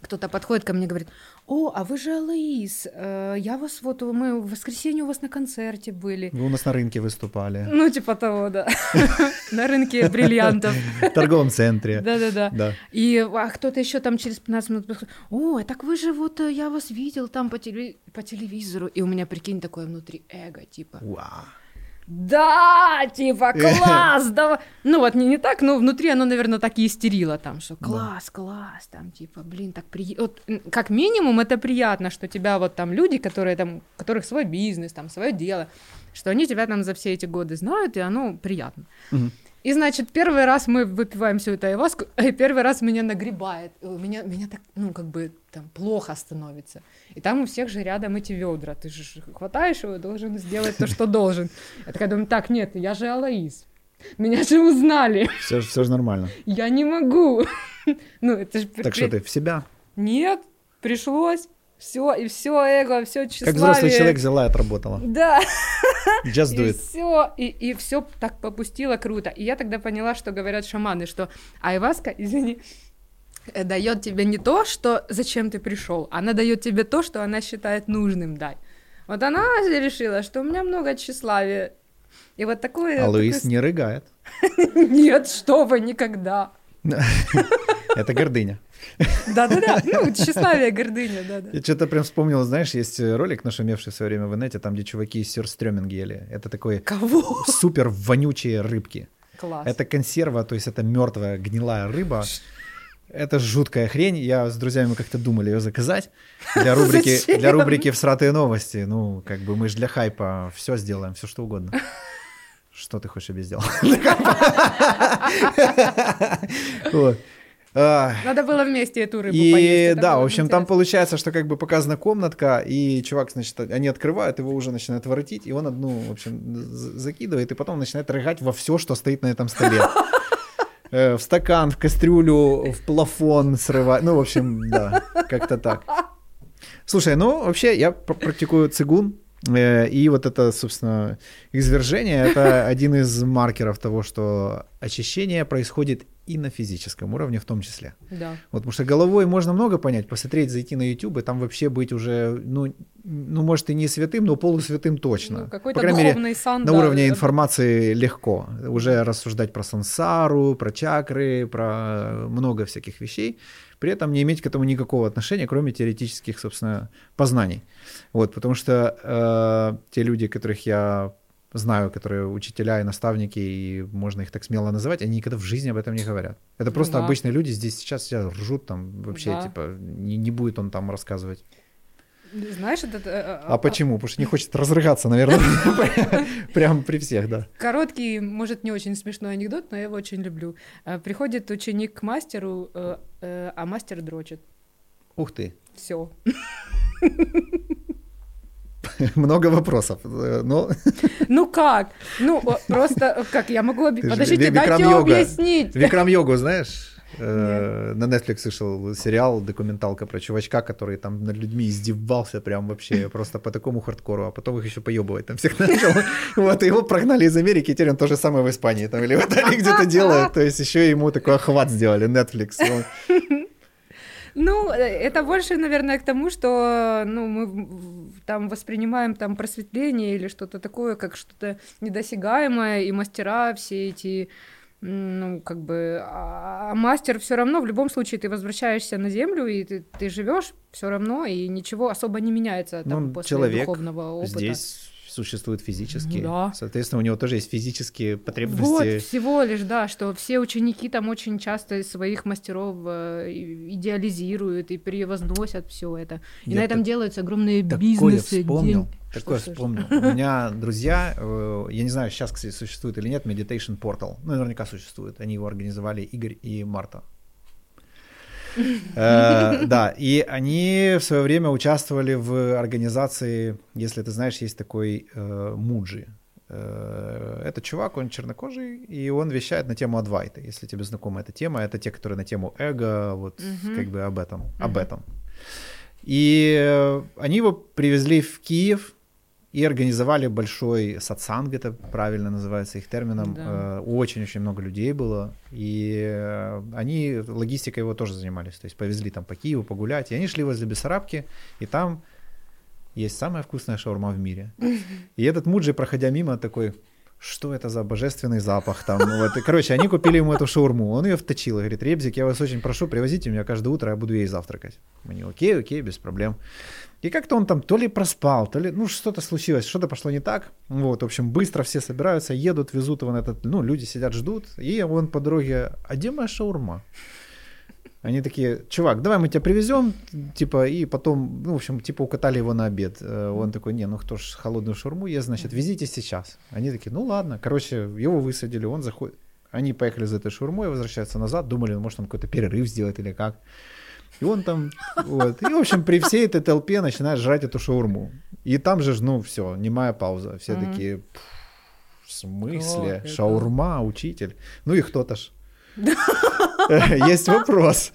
кто-то подходит ко мне и говорит, о, а вы же Алаис, э, я вас вот, мы в воскресенье у вас на концерте были. Вы у нас на рынке выступали. Ну, типа того, да. На рынке бриллиантов. В торговом центре. Да-да-да. Да. И а кто-то еще там через 15 минут подходит, ой, так вы же вот, э, я вас видел там по, теле- по телевизору. И у меня, прикинь, такое внутри эго, типа, Уа. Да, типа, класс, давай. Ну, вот не, не так, но внутри оно, наверное, так и истерило там, что класс, класс, там, типа, блин, так приятно. Вот, как минимум, это приятно, что тебя вот там люди, которые там, у которых свой бизнес, там, свое дело, что они тебя там за все эти годы знают, и оно приятно. Мгм. И, значит, первый раз мы выпиваем всю эту айваску, и первый раз меня нагребает. У меня, меня так, ну, как бы, там, плохо становится. И там у всех же рядом эти ведра. Ты же хватаешь его, должен сделать то, что должен. Я такая думаю, так, нет, я же Алаис. Меня же узнали. Все, все же нормально. Я не могу. Ну, это же... Так что ты в себя, Нет, пришлось. Все, и все эго, все тщеславие. как взрослый человек взяла и отработала. Да. Just do И it. все, и, и все так попустило круто. И я тогда поняла, что говорят шаманы, что айваска, извини, э, дает тебе не то, что зачем ты пришел, она дает тебе то, что она считает нужным дать. Вот она решила, что у меня много тщеславия. И вот такое... А Луис такое- не рыгает. Нет, что вы, никогда. Это гордыня. Да-да-да, ну, тщеславие, гордыня, да-да. Я что-то прям вспомнил, знаешь, есть ролик, нашумевший в свое время в инете, там, где чуваки сёрстрёминг ели. Это такой Кого? супер вонючие рыбки. Класс. Это консерва, то есть это мертвая гнилая рыба. Это жуткая хрень. Я с друзьями как-то думали ее заказать для рубрики, Зачем? для рубрики «Всратые новости». Ну, как бы мы же для хайпа все сделаем, все что угодно. Что ты хочешь, я? Вот. Надо было вместе эту рыбу И поесть. это да, в общем, там интересно. получается, что как бы показана комнатка, и чувак, значит, они открывают, его уже начинают воротить, и он одну, в общем, закидывает, и потом начинает рыгать во все, что стоит на этом столе. Э, В стакан, в кастрюлю, в плафон срывать. Ну, в общем, да, как-то так. Слушай, ну, вообще, я пр- практикую цигун, и вот это, собственно, извержение, это один из маркеров того, что очищение происходит и на физическом уровне в том числе. Да. Вот, потому что головой можно много понять, посмотреть, зайти на YouTube, и там вообще быть уже, ну, ну может и не святым, но полусвятым точно. Ну, По какой-то крайней мере, духовный сан. на да, уровне да. информации легко. Уже рассуждать про сансару, про чакры, про много всяких вещей, при этом не иметь к этому никакого отношения, кроме теоретических, собственно, познаний. Вот, потому что э, те люди, которых я знаю, которые учителя и наставники, и можно их так смело называть, они никогда в жизни об этом не говорят. Это просто да. обычные люди здесь сейчас сидят, ржут там вообще, Да. типа, не, не будет он там рассказывать. Знаешь, этот... э, А почему? Потому что не хочет разрыгаться, наверное, прям при всех, да. Короткий, может, не очень смешной анекдот, но я его очень люблю. Э, Приходит ученик к мастеру, э, э, а мастер дрочит. Ух ты. Все. Много вопросов. э, Но Ну как? Ну, просто э, как я могу... Ты же Подождите, ви- дайте Викрам-йога. объяснить. Викрам-йогу знаешь? Э, На Netflix вышел сериал, документалка про чувачка, который там над людьми издевался прям вообще просто по такому хардкору, а потом их еще поебывать там всех начал. Вот, его прогнали из Америки, теперь он то же самое в Испании там или в Италии где-то делает, то есть еще ему такой охват сделали, Netflix. Он- Ну, э, это больше, наверное, к тому, что ну, мы там воспринимаем там просветление или что-то такое, как что-то недосягаемое, и мастера все эти ну, как бы, а а мастер все равно, в любом случае, ты возвращаешься на землю, и ты, ты живешь все равно, и ничего особо не меняется там, Ну, после человек духовного опыта. Здесь существует физически. Да. Соответственно, у него тоже есть физические Вот, потребности. всего лишь, да, что все ученики там очень часто своих мастеров э, идеализируют и превозносят все это. И Я на этом так- делаются огромные Такое бизнесы. вспомнил. день- Такое Что, что, вспомнил. У меня друзья, э, я не знаю, сейчас, кстати, существует или нет, Meditation Portal. Ну, наверняка существует. Они его организовали, Игорь и Марта. Э, Да, и они в свое время участвовали в организации, если ты знаешь, есть такой э, Муджи. Э, Это чувак, он чернокожий, и он вещает на тему Адвайта. Если тебе знакома эта тема, это те, которые на тему эго, вот как бы об этом, об этом. И они его привезли в Киев и организовали большой сатсанг, это правильно называется их термином. Да. Э, Очень-очень много людей было. И э, они логистикой его тоже занимались. То есть повезли там по Киеву погулять. И они шли возле Бессарабки, и там есть самая вкусная шаурма в мире. И этот Муджи, проходя мимо, такой, что это за божественный запах там. Вот. И, короче, они купили ему эту шаурму, он ее вточил и говорит, Ребзик, я вас очень прошу, привозите меня каждое утро, я буду ей завтракать. Мне, окей, окей, без проблем. И как-то он там то ли проспал, то ли, ну, что-то случилось, что-то пошло не так. Вот, в общем, быстро все собираются, едут, везут его на этот, ну, люди сидят, ждут. И он по дороге, а где моя шаурма? Они такие, чувак, давай мы тебя привезем, типа, и потом, ну, в общем, типа, укатали его на обед. Э, он такой, не, ну кто ж холодную шаурму ест, значит, везите сейчас. Они такие, ну ладно. Короче, его высадили, он заходит. Они поехали за этой шаурмой, возвращаются назад, думали, ну, может, он какой-то перерыв сделает или как. И он там, вот. И, в общем, при всей этой толпе начинает жрать эту шаурму. И там же, ну, все, немая пауза. Все mm-hmm. такие, в смысле? О, Шаурма, учитель. Ну и кто-то ж. Есть вопрос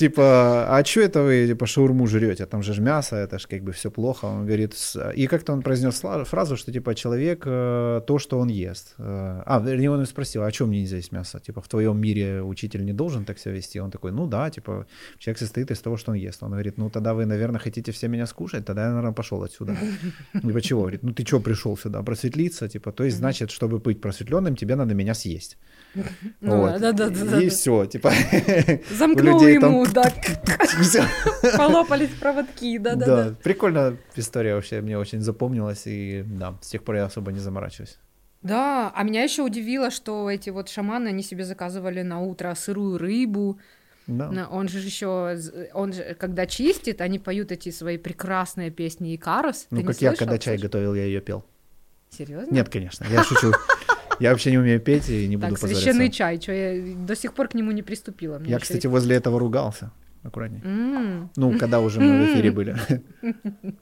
типа, а что это вы, типа, шаурму жрете? Там же мясо, это же как бы все плохо. Он говорит, и как-то он произнес фразу, что, типа, человек э, то, что он ест. Э, а, вернее, он спросил, а что мне нельзя есть мясо? Типа, в твоем мире учитель не должен так себя вести? Он такой, ну да, типа, человек состоит из того, что он ест. Он говорит, ну тогда вы, наверное, хотите все меня скушать? Тогда я, наверное, пошел отсюда. Типа, чего? Говорит, ну ты что пришел сюда? Просветлиться? Типа, то есть, значит, чтобы быть просветленным, тебе надо меня съесть. Ну, вот. да, да, да, и да. все, типа. Замкнул ему, там... да. Полопались проводки, да, да. Прикольная история вообще, мне очень запомнилась, и да, с тех пор я особо не заморачиваюсь. Да, а меня еще удивило, что эти вот шаманы, они себе заказывали на утро сырую рыбу. Да. Он же еще, он же, когда чистит, они поют эти свои прекрасные песни Икарус. Ну, как я, когда чай готовил, я ее пел. Серьезно? Нет, конечно, я шучу. Я вообще не умею петь и не буду так, священный чай, что я до сих пор к нему не приступила. Мне я, кстати, возле этого ругался. Аккуратнее. Mm. Ну, когда уже мы в эфире были.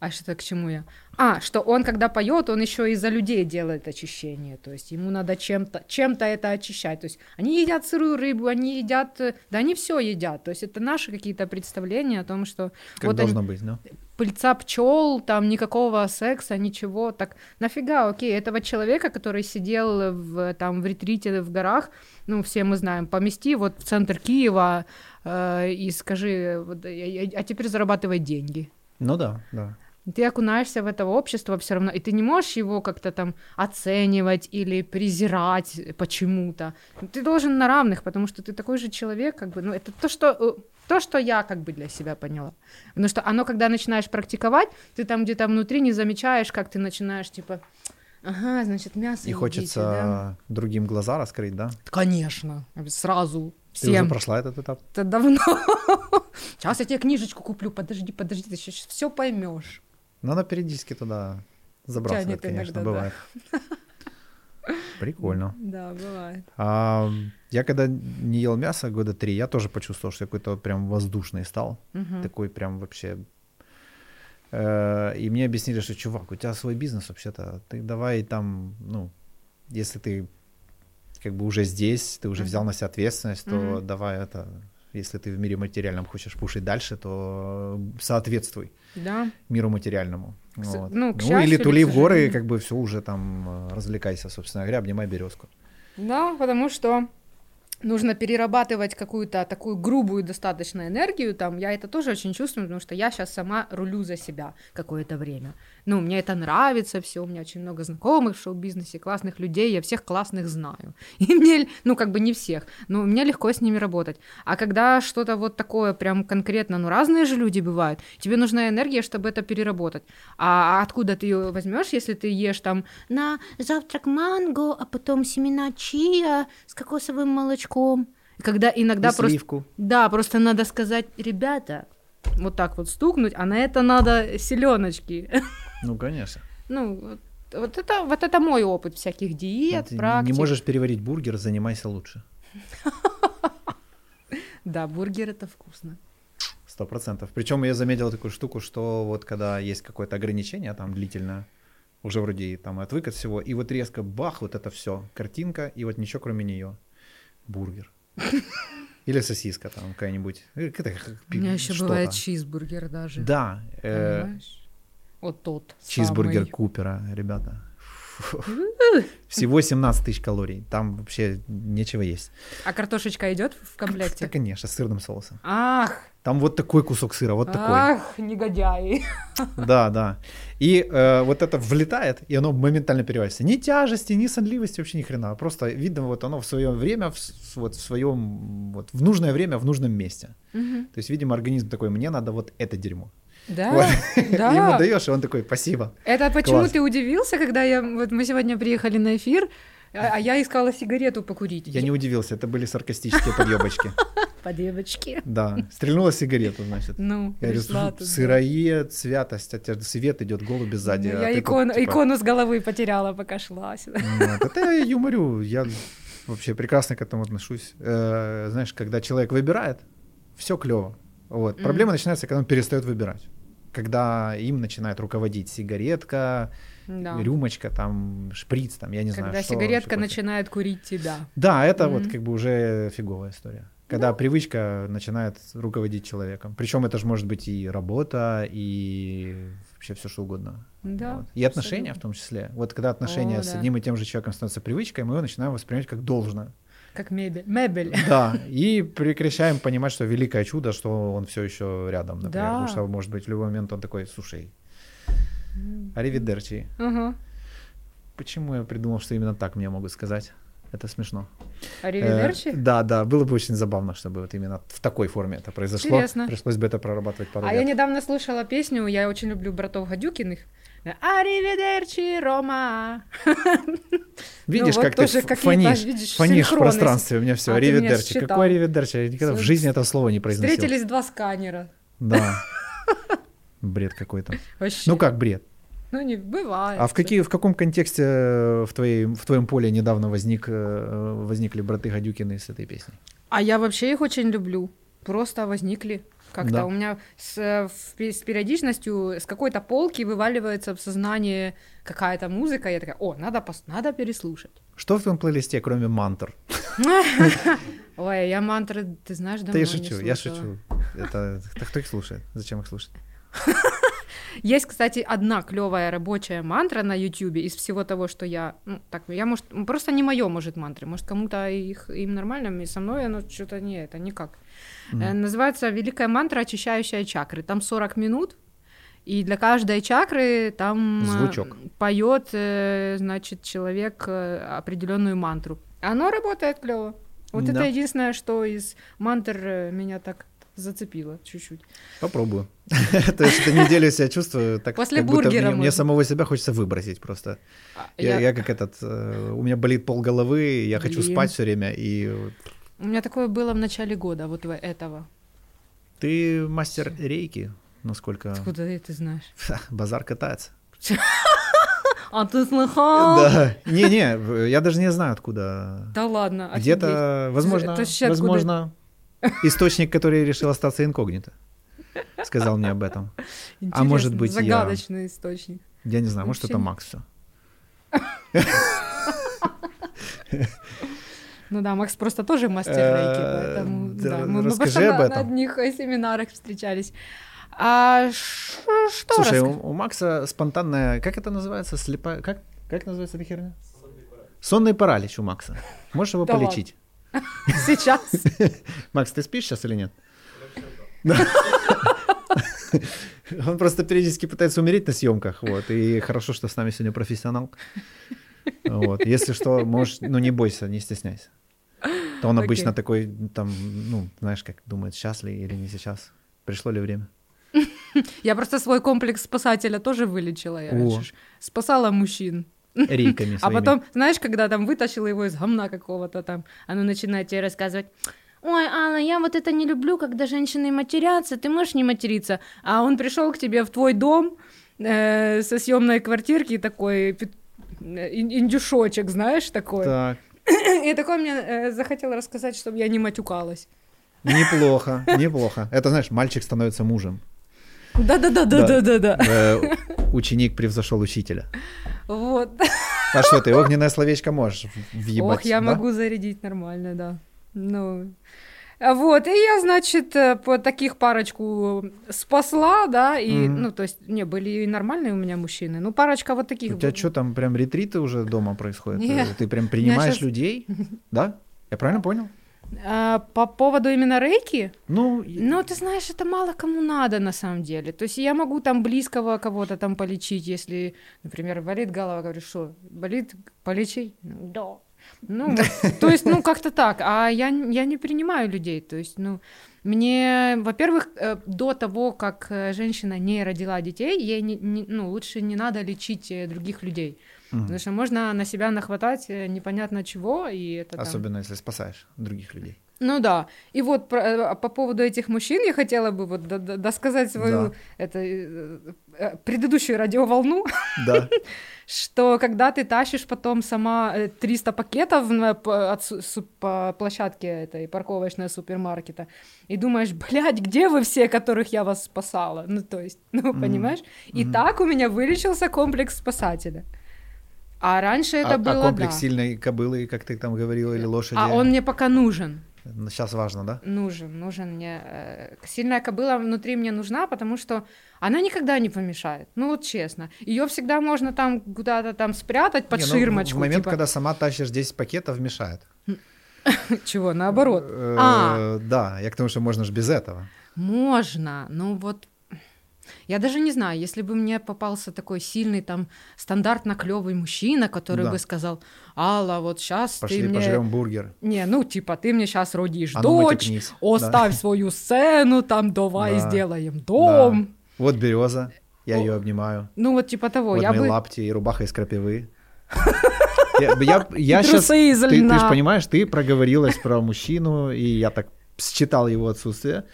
А что к чему я? А, что он, когда поет, он еще и за людей делает очищение. То есть ему надо чем-то чем это очищать. То есть они едят сырую рыбу, они едят. Э, да, они все едят. То есть это наши какие-то представления о том, что. Как вот должно они, быть, да? Пыльца пчел, там никакого секса, ничего. Так нафига, окей, этого человека, который сидел в, там, в ретрите в горах, ну, все мы знаем, помести вот в центр Киева э, и скажи, вот, а теперь зарабатывай деньги. Ну да, да ты окунаешься в это общество все равно, и ты не можешь его как-то там оценивать или презирать почему-то. Ты должен на равных, потому что ты такой же человек, как бы, ну, это то, что, э, то, что я как бы для себя поняла. Потому что оно, когда начинаешь практиковать, ты там где-то внутри не замечаешь, как ты начинаешь, типа, ага, значит, мясо И едите, хочется да? другим глаза раскрыть, да? Конечно, сразу Всем. Ты уже прошла этот этап? Это давно. Сейчас я тебе книжечку куплю. Подожди, подожди, ты сейчас все поймешь. Надо периодически туда забрасывать, конечно, иногда, бывает. Да. Прикольно. Да, бывает. А, я когда не ел мясо года три, я тоже почувствовал, что я какой-то прям воздушный стал. Угу. Такой прям вообще... Э, и мне объяснили, что, чувак, у тебя свой бизнес вообще-то. Ты давай там, ну, если ты как бы уже здесь, ты уже взял на себя ответственность, то mm давай это если ты в мире материальном хочешь пушить дальше, то соответствуй да. миру материальному. К, вот. Ну, ну или тули в горы, как бы все уже там э, развлекайся, собственно говоря, обнимай березку. Да, потому что нужно перерабатывать какую-то такую грубую достаточно энергию, там, я это тоже очень чувствую, потому что я сейчас сама рулю за себя какое-то время. Ну, мне это нравится все, у меня очень много знакомых в шоу-бизнесе, классных людей, я всех классных знаю. И мне, ну, как бы не всех, но мне легко с ними работать. А когда что-то вот такое прям конкретно, ну, разные же люди бывают, тебе нужна энергия, чтобы это переработать. А откуда ты ее возьмешь, если ты ешь там на завтрак манго, а потом семена чиа с кокосовым молочком? Когда иногда и просто... Сливку. Да, просто надо сказать, ребята, вот так вот стукнуть, а на это надо селеночки. Ну, конечно. Ну, вот, это, вот это мой опыт всяких диет, Ты практик. Не можешь переварить бургер, занимайся лучше. Да, бургер это вкусно. Сто процентов. Причем я заметил такую штуку, что вот когда есть какое-то ограничение там длительное, уже вроде там отвык от всего, и вот резко бах, вот это все, картинка, и вот ничего кроме нее. Бургер. Или сосиска там какая-нибудь. Э, У меня еще бывает чизбургер даже. Да. Э, вот тот Чизбургер самый. Купера, ребята. Всего 17 тысяч калорий. Там вообще нечего есть. А картошечка идет в комплекте? Да, конечно, с сырным соусом. Ах, Там вот такой кусок сыра, вот такой. Ах, негодяи. Да, да. И э, вот это влетает, и оно моментально переваривается. Ни тяжести, ни сонливости, вообще ни хрена. Просто видно, вот оно в свое время, в, вот в своем, вот в нужное время, в нужном месте. Мгм. То есть, видимо, организм такой, мне надо вот это дерьмо. Да, Вот. да. Ему даешь, и он такой, спасибо. Это почему Класс. ты удивился, когда я вот мы сегодня приехали на эфир, а а я искала сигарету покурить. Я не удивился, это были саркастические подъебочки. по девочке. Да, стрельнула сигарету, значит. Ну, Я говорю, пришла «Фу, туда. сыроед, святость, а тебя свет идет, голуби сзади. Ну, а я икону, типа, икону с головы потеряла, пока шла сюда. Вот. Это я юморю, я вообще прекрасно к этому отношусь. Э, знаешь, когда человек выбирает, все клево. Вот. Проблема начинается, когда он перестает выбирать. Когда им начинает руководить сигаретка, Да. рюмочка, там, шприц, там, я не знаю. Когда что сигаретка происходит. начинает курить тебя. Да, это Мгм. вот как бы уже фиговая история. Когда привычка начинает руководить человеком. Причем это же может быть и работа, и вообще все что угодно. Да. Вот. И отношения абсолютно. в том числе. Вот когда отношения О, с да. одним и тем же человеком становятся привычкой, мы его начинаем воспринимать как должное. Как мебель. Мебель. Да, и прекращаем понимать, что великое чудо, что он все еще рядом, например. Да. Потому что, может быть, в любой момент он такой, слушай, аривидерчи. Почему я придумал, что именно так мне могут сказать? Это смешно. Э, Аривидерчи? да, да, было бы очень забавно, чтобы вот именно в такой форме это произошло. Интересно. Пришлось бы это прорабатывать пару А лет. я недавно слушала песню, я очень люблю братов Гадюкиных. Аривидерчи, Рома. Видишь, вот как ты какие-то, фонишь, видишь, фонишь в пространстве. У меня все, А аривидерчи. Какой аривидерчи? Я никогда в жизни этого слова не произносил. Встретились два сканера. Да. Бред какой-то. Вообще. Ну как бред? Ну, не бывает. А в, какие, в каком контексте э, в, твоей, в твоем поле недавно возник, э, возникли браты Гадюкины с этой песней? А я вообще их очень люблю. Просто возникли. Как-то Да. у меня с, э, с периодичностью с какой-то полки вываливается в сознание какая-то музыка. Я такая, о, надо, надо переслушать. Что в твоем плейлисте, кроме мантр? Ой, я мантры, ты знаешь, давно не шучу, я шучу. Это кто их слушает? Зачем их слушать? Есть, кстати, одна клевая рабочая мантра на Ютубе из всего того, что я, ну, так, я, может, просто не мое, может, мантры, может, кому-то их, им нормально, и со мной оно что-то не это, никак. Э, Называется «Великая мантра, очищающая чакры». Там 40 минут, и для каждой чакры там э, Звучок. поет, э, значит, человек определенную мантру. Оно работает клево. Вот Да. это единственное, что из мантр меня так зацепило чуть-чуть. Попробую. То есть эту неделю себя чувствую так, После как будто бургера мне, мне самого себя хочется выбросить просто. А, Я, я как этот, э, у меня болит пол головы, я хочу спать все время, и У меня такое было в начале года, вот этого. ты мастер рейки, насколько Откуда ты знаешь? базар катается. А ты слыхал? Да, не-не, я даже не знаю откуда. Да ладно. Где-то, возможно, возможно, источник, который решил остаться инкогнито, сказал мне об этом. а может Интересно, быть, я- Загадочный источник. Я не знаю, может, Вообще это не- Макс все. Ну да, Макс просто тоже мастер Э, рейки, поэтому да, мы, просто на, одних э, семинарах встречались. А что Слушай, у, у Макса спонтанная, как это называется, слепая, как, как называется эта херня? Сонный паралич у Макса. Можешь его полечить? сейчас? Макс, ты спишь сейчас или нет? Он просто периодически пытается умереть на съемках, вот, и хорошо, что с нами сегодня профессионал. Вот, если что, можешь, ну не бойся, не стесняйся. То он обычно такой, там, ну, знаешь, как думает, сейчас ли или не сейчас, пришло ли время. Я просто свой комплекс спасателя тоже вылечила. Я раньше спасала мужчин. Рейками А своими. потом, знаешь, когда там вытащила его из гамна какого-то там, оно начинает тебе рассказывать, ой, Алла, я вот это не люблю, когда женщины матерятся, ты можешь не материться. А он пришел к тебе в твой дом э, со съемной квартирки такой э, ин- индюшочек, знаешь, такой. Так, И такой мне э, захотел рассказать, чтобы я не матюкалась. неплохо, неплохо. Это, знаешь, мальчик становится мужем. Да-да-да-да-да-да. Э, Ученик превзошел учителя. Вот. А что ты, огненное словечко можешь въебать? Ох, я да? могу зарядить нормально, да. Ну, а вот, и я, значит, э, по таких парочку спасла, да, и, Мгм. ну, то есть, не, были и нормальные у меня мужчины, ну, парочка вот таких. У тебя что там, прям ретриты уже дома происходят? Нет. Ты прям принимаешь щас- людей? Да? Я правильно понял? А, по поводу именно рейки, Ну, ну, ты знаешь, это мало кому надо на самом деле. То есть я могу там близкого кого-то там полечить, если, например, болит голова, говорю, что, болит, полечи? Ну, да. Ну, то есть, ну, как-то так. А я, я не принимаю людей. То есть, ну, мне, во-первых, э, до того, как э, женщина не родила детей, ей не, не- ну, лучше не надо лечить э, других людей. мгм. Потому что можно на себя нахватать непонятно чего, и это там- особенно если спасаешь других людей. Ну да. И вот про- э, по поводу этих мужчин я хотела бы вот досказать свою это, э, э, предыдущую радиоволну, Да. что когда ты тащишь потом сама э, 300 пакетов на, п- от по площадке этой парковочной супермаркета и думаешь, блядь, где вы все, которых я вас спасала? Ну, то есть, ну, понимаешь? И так у меня вылечился комплекс спасателя. А раньше это а, было, а комплекс да. сильной кобылы, как ты там говорила, или лошади? А он мне пока нужен. Сейчас важно, да? Нужен, нужен мне. э, Сильная кобыла внутри мне нужна, потому что она никогда не помешает. Ну вот честно. Ее всегда можно там куда-то там спрятать под Не, ну, в- ширмочку. В момент, типа, когда сама тащишь 10 пакетов, мешает. Чего, наоборот. Э, А. Да, я к тому, что можно же без этого. Можно, ну вот... Я даже не знаю, если бы мне попался такой сильный там стандартно клевый мужчина, который Да. бы сказал, Алла, вот сейчас ты Пошли мне... пожрем бургер. Не, ну типа ты мне сейчас родишь А ну, дочь, оставь свою сцену, там давай Да. сделаем дом. Вот береза, я О, ее обнимаю. Ну вот типа того, вот я мои бы... лапти и рубаха из крапивы. Я, я, я из ты, ты же понимаешь, ты проговорилась про мужчину, и я так считал его отсутствие.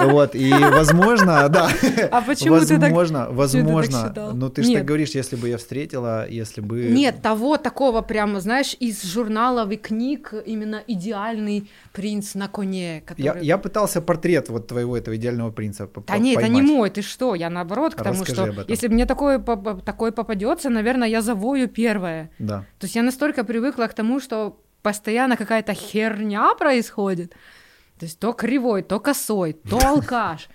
Вот, и возможно, да. А почему ты так- возможно, возможно. ну, ты же так говоришь, если бы я встретила, если бы... Нет, того такого прямо, знаешь, из журналов и книг именно идеальный принц на коне, который... я пытался портрет вот твоего этого идеального принца Да нет, это не мой, ты что? Я наоборот к тому, что если мне такой, поп- такой попадется, наверное, я завою первое. Да. То есть я настолько привыкла к тому, что постоянно какая-то херня происходит. То есть то кривой, то косой, то алкаш,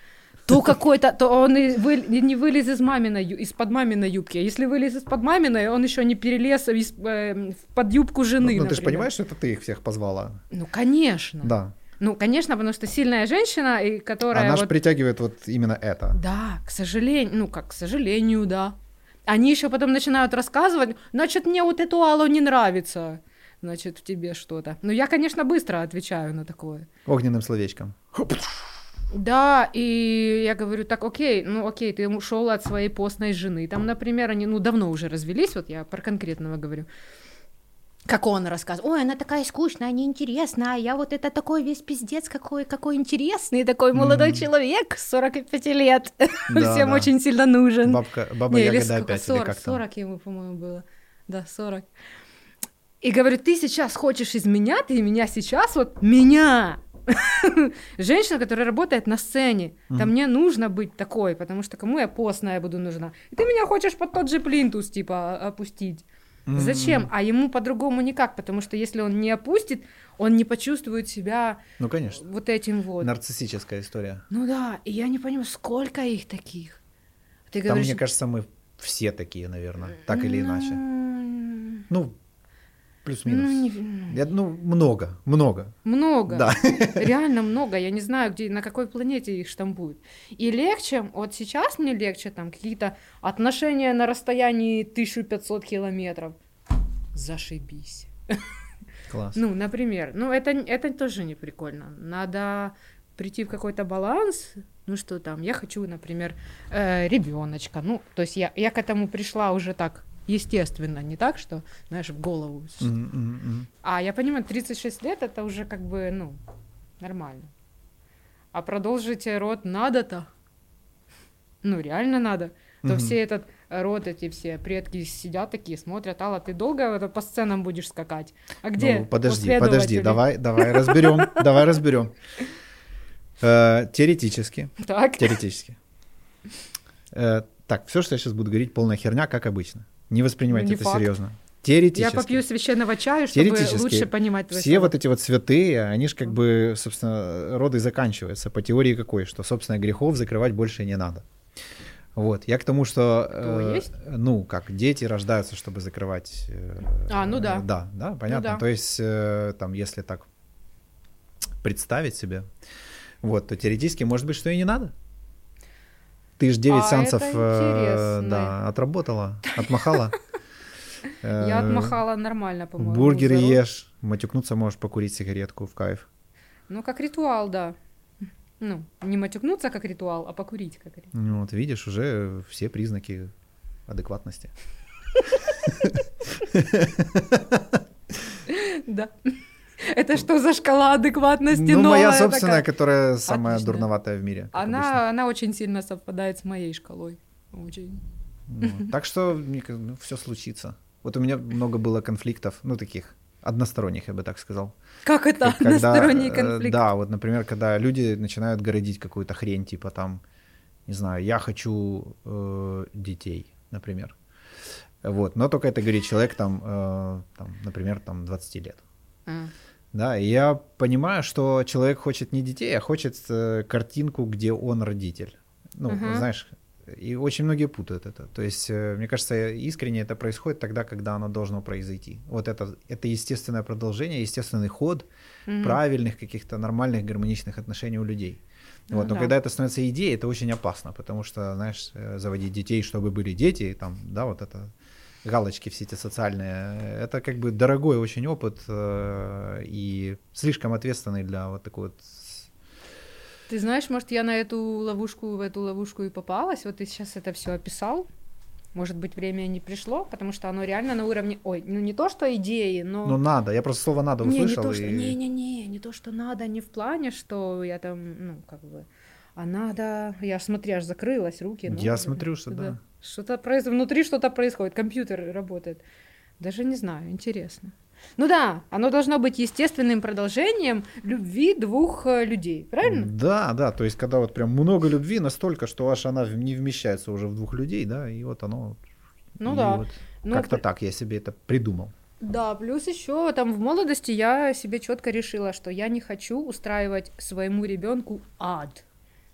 то какой-то, то он и вы- не вылез из маминой, из-под маминой юбки. А если вылез из-под маминой, он еще не перелез из, э, под юбку жены, Ну, ну, ты же понимаешь, что это ты их всех позвала? Ну, конечно. Да. Ну, конечно, потому что сильная женщина, и которая Она же вот... притягивает вот именно это. Да, к сожалению, ну, как, к сожалению, да. Они еще потом начинают рассказывать, значит, мне вот эту Аллу не нравится, значит, в тебе что-то. Ну, я, конечно, быстро отвечаю на такое. Огненным словечком. Да, и я говорю, так, окей, ну, окей, ты ушел от своей постной жены. Там, например, они, ну, давно уже развелись, вот я про конкретного говорю. Как он рассказывает, ой, она такая скучная, неинтересная, я вот это такой весь пиздец, какой, какой интересный, такой молодой Мгм. человек, 45 лет, Да, всем да. очень сильно нужен. Бабка, баба Не, или Ягода сколько? опять, 40, или как там? 40 ему, по-моему, было. Да, 40. И говорю, ты сейчас хочешь из меня, ты меня сейчас, вот меня, женщина, которая работает на сцене, да Мгм. мне нужно быть такой, потому что кому я постная буду нужна? И ты меня хочешь под тот же плинтус, типа, опустить. М-м-м. Зачем? А ему по-другому никак, потому что если он не опустит, он не почувствует себя Ну, конечно. вот этим вот. Нарциссическая история. Ну да, и я не понимаю, сколько их таких. Ты Там, говоришь, мне кажется, мы все такие, наверное, так или иначе. «Ну, Ну, плюс-минус. Ну, не- Я, ну, много, много. Много. Да. Реально много. Я не знаю, где, на какой планете их штампуют. И легче, вот сейчас мне легче там какие-то отношения на расстоянии 1500 километров. Зашибись. Класс. Ну, например. Ну, это, это тоже не прикольно. Надо прийти в какой-то баланс. Ну, что там, я хочу, например, ребеночка. Ну, то есть я, я к этому пришла уже так естественно, не так, что, знаешь, в голову. Мгм. А я понимаю, 36 лет это уже как бы, ну, нормально. А продолжить род надо-то. Ну, реально надо. То Мгм. все этот род, эти все предки сидят такие, смотрят, Алла, ты долго это по сценам будешь скакать? А где Ну, подожди, последователи?» подожди, давай, давай разберем, давай разберем. Э, Теоретически, Так, теоретически. Э, Так, все, что я сейчас буду говорить, полная херня, как обычно. Не воспринимайте Не это факт. серьезно. я Теоретически. попью священного чаю, чтобы лучше понимать твои Все слова. вот эти вот святые, они же как бы, собственно, роды заканчиваются по теории какой, что, собственно, грехов закрывать больше не надо. Вот, я к тому, что, То э, есть? ну, как дети рождаются, чтобы закрывать. э, А, ну да. Да, да, понятно. да. То есть, э, там, если так представить себе, вот, то теоретически может быть, что и не надо. Ты же 9 А, сеансов э, да, отработала, отмахала. Я Э, отмахала нормально, по-моему. Бургеры ешь, матюкнуться можешь, покурить сигаретку в кайф. Ну, как ритуал, да. Ну, не матюкнуться как ритуал, а покурить как ритуал. Ну, вот видишь, уже все признаки адекватности. Да. Это что за шкала адекватности Ну, моя собственная, которая самая дурноватая в мире. Она, очень сильно совпадает с моей шкалой. Очень. Вот. Так что мне все случится. Вот у меня много было конфликтов, ну, таких односторонних, я бы так сказал. Как это Когда, односторонний э, конфликт? Да, вот, например, когда люди начинают городить какую-то хрень, типа там, не знаю, я хочу э, детей, например. Вот, но только это говорит человек там, э, там, например, там 20 лет. А. Да, и я понимаю, что человек хочет не детей, а хочет э, картинку, где он родитель. Ну, Мгм. знаешь, и очень многие путают это. То есть, э, мне кажется, искренне это происходит тогда, когда оно должно произойти. Вот это, это естественное продолжение, естественный ход Мгм. правильных каких-то нормальных гармоничных отношений у людей. Ну вот, но да. когда это становится идеей, это очень опасно, потому что, знаешь, э, заводить детей, чтобы были дети, там, да, вот это галочки все эти социальные, это как бы дорогой очень опыт э, и слишком ответственный для вот такой вот Ты знаешь, может, я на эту ловушку, в эту ловушку и попалась. Вот ты сейчас это все описал. Может быть, время не пришло, потому что оно реально на уровне... Ой, ну не то, что идеи, но... Ну, надо. Я просто слово надо не, не услышал. то, что... и... Не-не-не, не то, что надо, не в плане, что я там, ну, как бы... А надо... Я ж, смотри, аж закрылась, руки, Я ноги. смотрю, что да. Что-то происходит, внутри что-то происходит, компьютер работает. Даже не знаю, интересно. Ну да, оно должно быть естественным продолжением любви двух э, людей, правильно? Да, да, то есть когда вот прям много любви настолько, что аж она не вмещается уже в двух людей, да, и вот оно... Ну да. вот Ну, как-то пр- так я себе это придумал. Да, плюс еще там в молодости я себе четко решила, что я не хочу устраивать своему ребенку ад.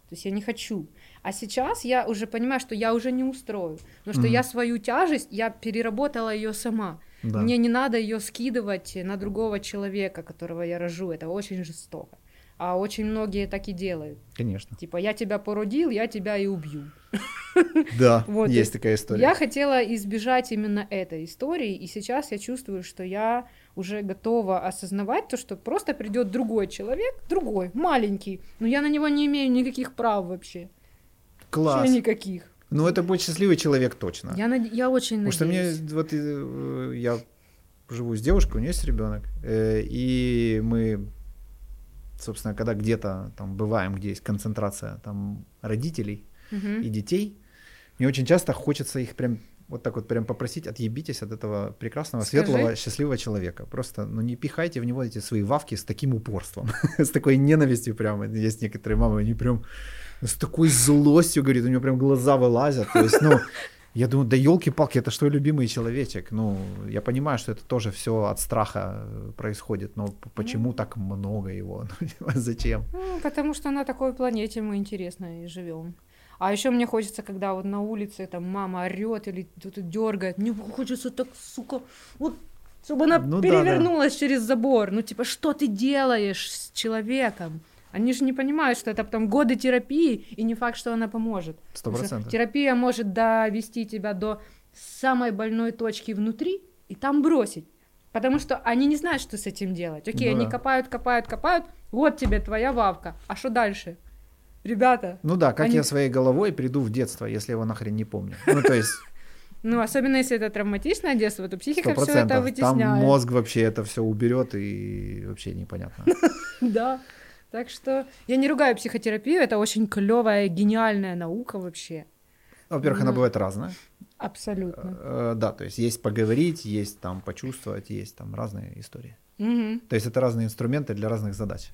То есть я не хочу. А сейчас я уже понимаю, что я уже не устрою. Потому что Мгм. я свою тяжесть, я переработала ее сама. Да. Мне не надо ее скидывать на другого человека, которого я рожу. Это очень жестоко. А очень многие так и делают. Конечно. Типа, я тебя породил, я тебя и убью. Да, Вот, есть такая история. Я хотела избежать именно этой истории, и сейчас я чувствую, что я уже готова осознавать то, что просто придет другой человек, другой, маленький, но я на него не имею никаких прав вообще. Класс. Вообще никаких. Ну, это будет счастливый человек точно. Я, над- я очень Потому что мне надеюсь. вот э, я живу с девушкой, у нее есть ребенок, э, и мы, собственно, когда где-то там бываем, где есть концентрация там родителей Мгм. и детей, мне очень часто хочется их прям вот так вот прям попросить, отъебитесь от этого прекрасного, Скажи. светлого, счастливого человека. Просто, ну, не пихайте в него эти свои вавки с таким упорством, с такой ненавистью прям. Есть некоторые мамы, они прям с такой злостью, говорит, у него прям глаза вылазят. То есть, ну, я думаю, да елки-палки, это что любимый человечек. Ну, я понимаю, что это тоже все от страха э, происходит, но почему так много его? Ну, Зачем? Ну, потому что на такой планете мы интересно и живем. А еще мне хочется, когда вот на улице там мама орет или кто-то дергает, мне хочется так, сука, вот чтобы она Ну да, перевернулась через забор. Ну, типа, что ты делаешь с человеком? Они же не понимают, что это там годы терапии, и не факт, что она поможет. Сто процентов. Терапия может довести тебя до самой больной точки внутри и там бросить. Потому что они не знают, что с этим делать. Окей, Ну они да. копают, копают, копают. Вот тебе твоя вавка. А что дальше? Ребята, Ну да, как Они- я своей головой приду в детство, если его нахрен не помню. Ну, то есть, ну особенно если это травматичное детство, то психика все это процентов. Там вытесняет. мозг вообще это все уберет и вообще непонятно. Да. Так что я не ругаю психотерапию, это очень клевая, гениальная наука вообще. Во-первых, она Ну. бывает разная. Абсолютно. Э, Да, то есть есть поговорить, есть там почувствовать, есть там разные истории. То есть это разные инструменты для разных задач.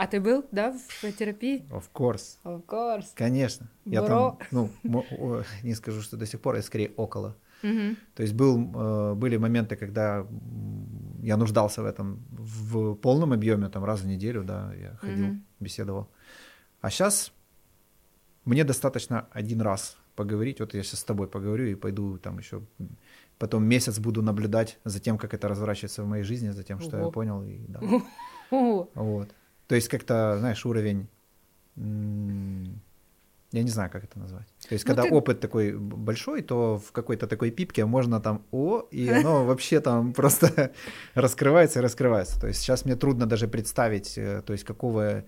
А ты был, да, в терапии? Of course. Of course. Конечно. Я Бро. там, ну, не скажу, что до сих пор, я скорее около. Мгм. То есть был, э, были моменты, когда я нуждался в этом в полном объеме, там раз в неделю, да, я ходил, Мгм. беседовал. А сейчас мне достаточно один раз поговорить. Вот я сейчас с тобой поговорю и пойду там еще потом месяц буду наблюдать за тем, как это разворачивается в моей жизни, за тем, что я Ого. понял. И, да. Ого. Вот. То есть как-то, знаешь, уровень... Я не знаю, как это назвать. То есть, Ну, когда ты- опыт такой большой, то в какой-то такой пипке можно там «о», и оно вообще там просто раскрывается и раскрывается. То есть сейчас мне трудно даже представить, э, то есть какого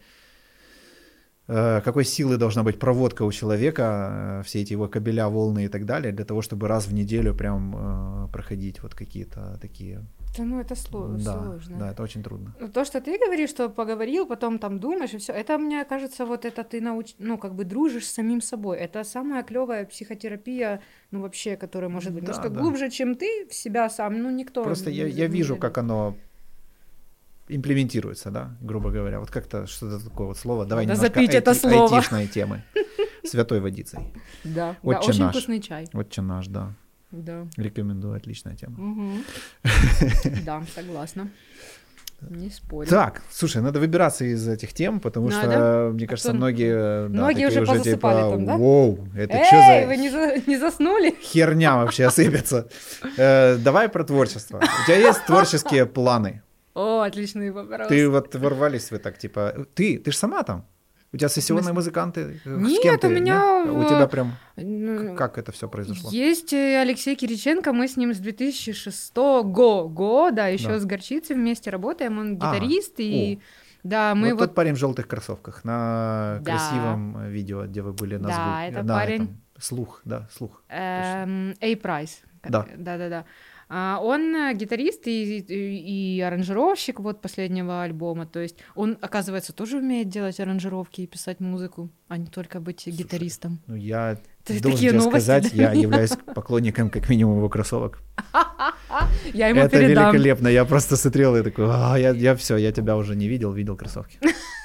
какой силы должна быть проводка у человека, э, все эти его кабеля, волны и так далее, для того, чтобы раз в неделю прям э, проходить вот какие-то такие... Да ну это сло- Да, сложно. да, это очень трудно. Ну, То, что ты говоришь, что поговорил, потом там думаешь и все, это мне кажется, вот это ты науч... ну как бы дружишь с самим собой. Это самая клевая психотерапия, ну вообще, которая может быть Да, немножко да. глубже, чем ты в себя сам. Ну никто. Просто я, я вижу, как оно имплементируется, да, грубо говоря. Вот как-то что-то такое вот слово. Давай Надо немножко запить это айти- слово. айтишной темы. Святой водицей. Да, очень наш. вкусный чай. Отче наш, да. Да. Рекомендую, отличная тема. Да, согласна. Не спорю. Так, слушай, надо выбираться из этих тем, потому Надо. что, мне кажется, что, многие, да, многие уже уже позасыпали типа, там, да? Воу, это Эй, что за вы не, за- не заснули? херня вообще осыпется? Э, Давай про творчество. У тебя есть творческие планы? О, отличный вопрос. Ты вот ворвались вы так, типа, ты, ты же сама там? У тебя сессионные музыканты? Э, С Нет, кем у ты? меня Нет? в- У тебя прям... Ну, Как это все произошло? Есть э, Алексей Кириченко, мы с ним с 2006 го- года, еще Да. с Горчицей вместе работаем, он А, гитарист, и да, мы вот, вот... тот парень в желтых кроссовках на Да. красивом э, видео, где вы были на Да, звук- это на парень. этом. Слух, да, слух. эм, A-Price. Да. Да-да-да. А, Он э, гитарист и, и, и аранжировщик вот последнего альбома, то есть он, оказывается, тоже умеет делать аранжировки и писать музыку, а не только быть гитаристом. Ну, я Ты должен такие тебе новости, сказать, да? я являюсь поклонником как минимум его кроссовок. Я ему это великолепно. Я просто смотрел и такой, а, я, я все, я тебя уже не видел, видел кроссовки.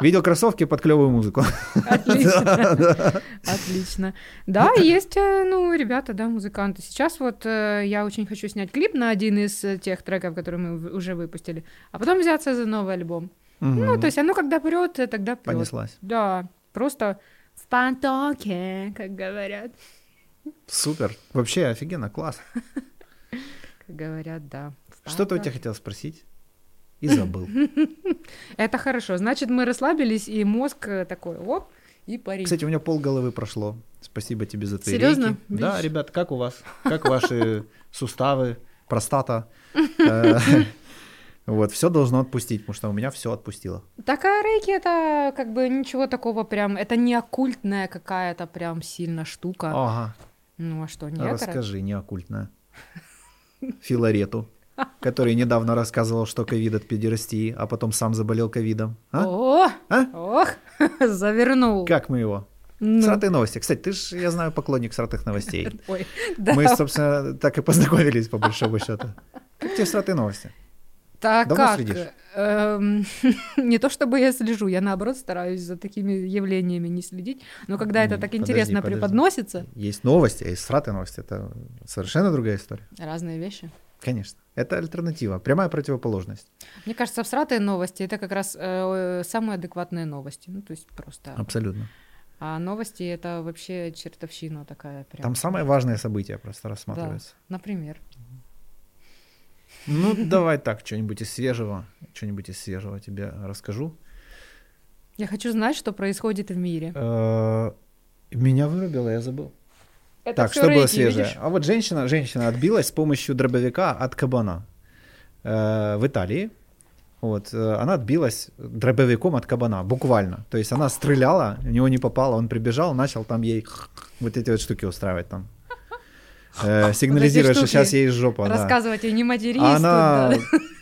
Видел кроссовки под клевую музыку. Отлично. Да, да. Отлично. Да, есть, э, ну, ребята, да, музыканты. Сейчас вот э, я очень хочу снять клип на один из э, тех треков, которые мы уже выпустили, а потом взяться за новый альбом. Ну, то есть оно когда прет, тогда прет. Понеслась. Да, просто в пантоке, как говорят. Супер. Вообще офигенно, класс. Как говорят, да. Что-то у тебя хотел спросить? И забыл. Это хорошо. Значит, мы расслабились, и мозг э, такой, оп, и парень. Кстати, у меня пол головы прошло. Спасибо тебе за твои Серьезно? рейки. Да, ребят, как у вас? Как ваши суставы, простата? Э, Вот, все должно отпустить, потому что у меня все отпустило. Так, а рейки это как бы ничего такого прям, это не оккультная какая-то прям сильно штука. Ага, Ну а что, нет? расскажи, не оккультно. Филарету, который недавно рассказывал, что ковид от педерастии, а потом сам заболел ковидом. А? О, А? ох, завернул. Как мы его? Ну, Сратые новости. Кстати, ты ж, я знаю, поклонник сратых новостей. Ой, да. Мы, собственно, так и познакомились, по большому счету. Как тебе сратые новости? Так давно как? следишь? Эм, не то чтобы я слежу, я наоборот стараюсь за такими явлениями не следить, но когда это так подожди, интересно подожди. преподносится, Есть новости, а есть сратые новости. Это совершенно другая история. разные вещи. Конечно. Это альтернатива, прямая противоположность. Мне кажется, всратые новости это как раз э, самые адекватные новости. Ну, то есть просто. Абсолютно. А новости это вообще чертовщина такая прям. Там самые важные события просто рассматриваются. Например. Ну, давай так, что-нибудь из свежего, что-нибудь из свежего тебе расскажу. Я хочу знать, что происходит в мире. Э, Меня вырубило, я забыл. Это так, что было рейки, свежее? видишь? А вот женщина, женщина отбилась с помощью дробовика от кабана э, в Италии. Вот, э, она отбилась дробовиком от кабана, буквально. То есть она стреляла, у него не попало, он прибежал, начал там ей вот эти вот штуки устраивать там. Э, сигнализирует, что сейчас ей жопа. да. Рассказывать ей не матерись. Тут, она да.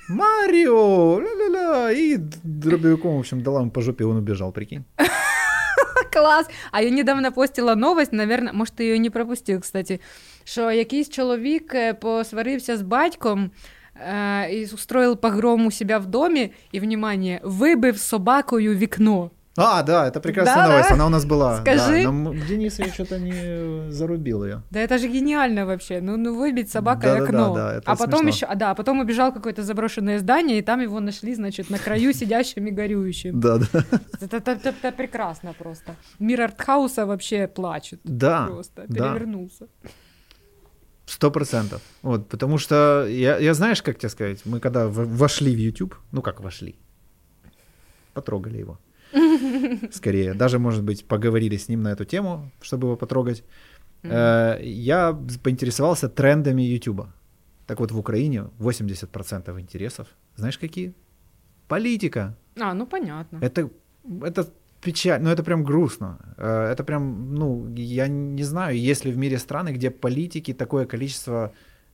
Марио, ля-ля-ля, и дробовиком, в общем, дала ему по жопе, он убежал, прикинь. Клас! А я недавно постила новость, наверное, може, ти її не пропустив, кстати, що якийсь чоловік е, посварився з батьком і устроїв погром у себя в домі, і, внимание, вибив собакою вікно. А, да, это прекрасная Да-да. новость, она у нас была. Скажи. Да, но Денис я что-то не зарубил ее. Да это же гениально вообще. Ну, ну выбить собакой Да-да-да, окно. да, это а потом смешно. еще, а, да, а потом убежал какое-то заброшенное здание, и там его нашли, значит, на краю сидящим и горюющим. Да, да. Это, это- это- это прекрасно просто. Мир артхауса вообще плачет. Да, Просто да. перевернулся. сто процентов. Вот, потому что я, я знаешь, как тебе сказать, мы когда вошли в YouTube, ну как вошли, потрогали его. Скорее. Даже, может быть, поговорили с ним на эту тему, чтобы его потрогать. Э, Я поинтересовался трендами Ютуба. Так вот, в Украине 80% интересов, знаешь, какие? Политика. А, ну понятно. Это, это печаль, ну это прям грустно. Э, Это прям, ну, я не знаю, есть ли в мире страны, где политики такое количество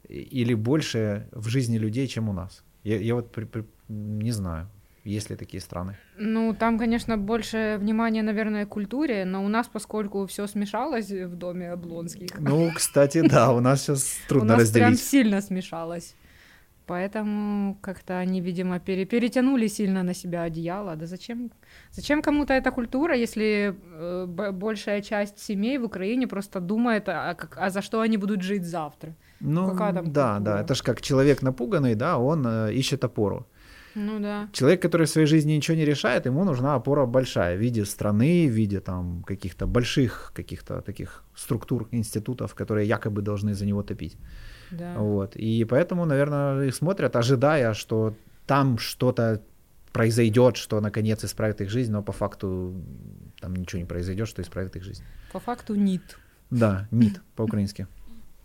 или больше в жизни людей, чем у нас. Я, я вот при- при- не знаю, есть ли такие страны. Ну, там, конечно, больше внимания, наверное, культуре, но у нас, поскольку все смешалось в доме Облонских, Ну, кстати, да, у нас сейчас у трудно нас прям разделить. сильно смешалось. Поэтому как-то они, видимо, пере- перетянули сильно на себя одеяло. Да зачем, зачем кому-то эта культура, если э, б- большая часть семей в Украине просто думает, а, как- а за что они будут жить завтра? Ну, какая там да, культура? да, это же как человек напуганный, да, он э, ищет опору. Ну да. Человек, который в своей жизни ничего не решает, ему нужна опора большая в виде страны, в виде там каких-то больших каких-то таких структур, институтов, которые якобы должны за него топить. да. Вот. И поэтому, наверное, их смотрят, ожидая, что там что-то произойдет, что наконец исправит их жизнь, но по факту там ничего не произойдет, что исправит их жизнь. По факту нет. Да, НИТ по-украински.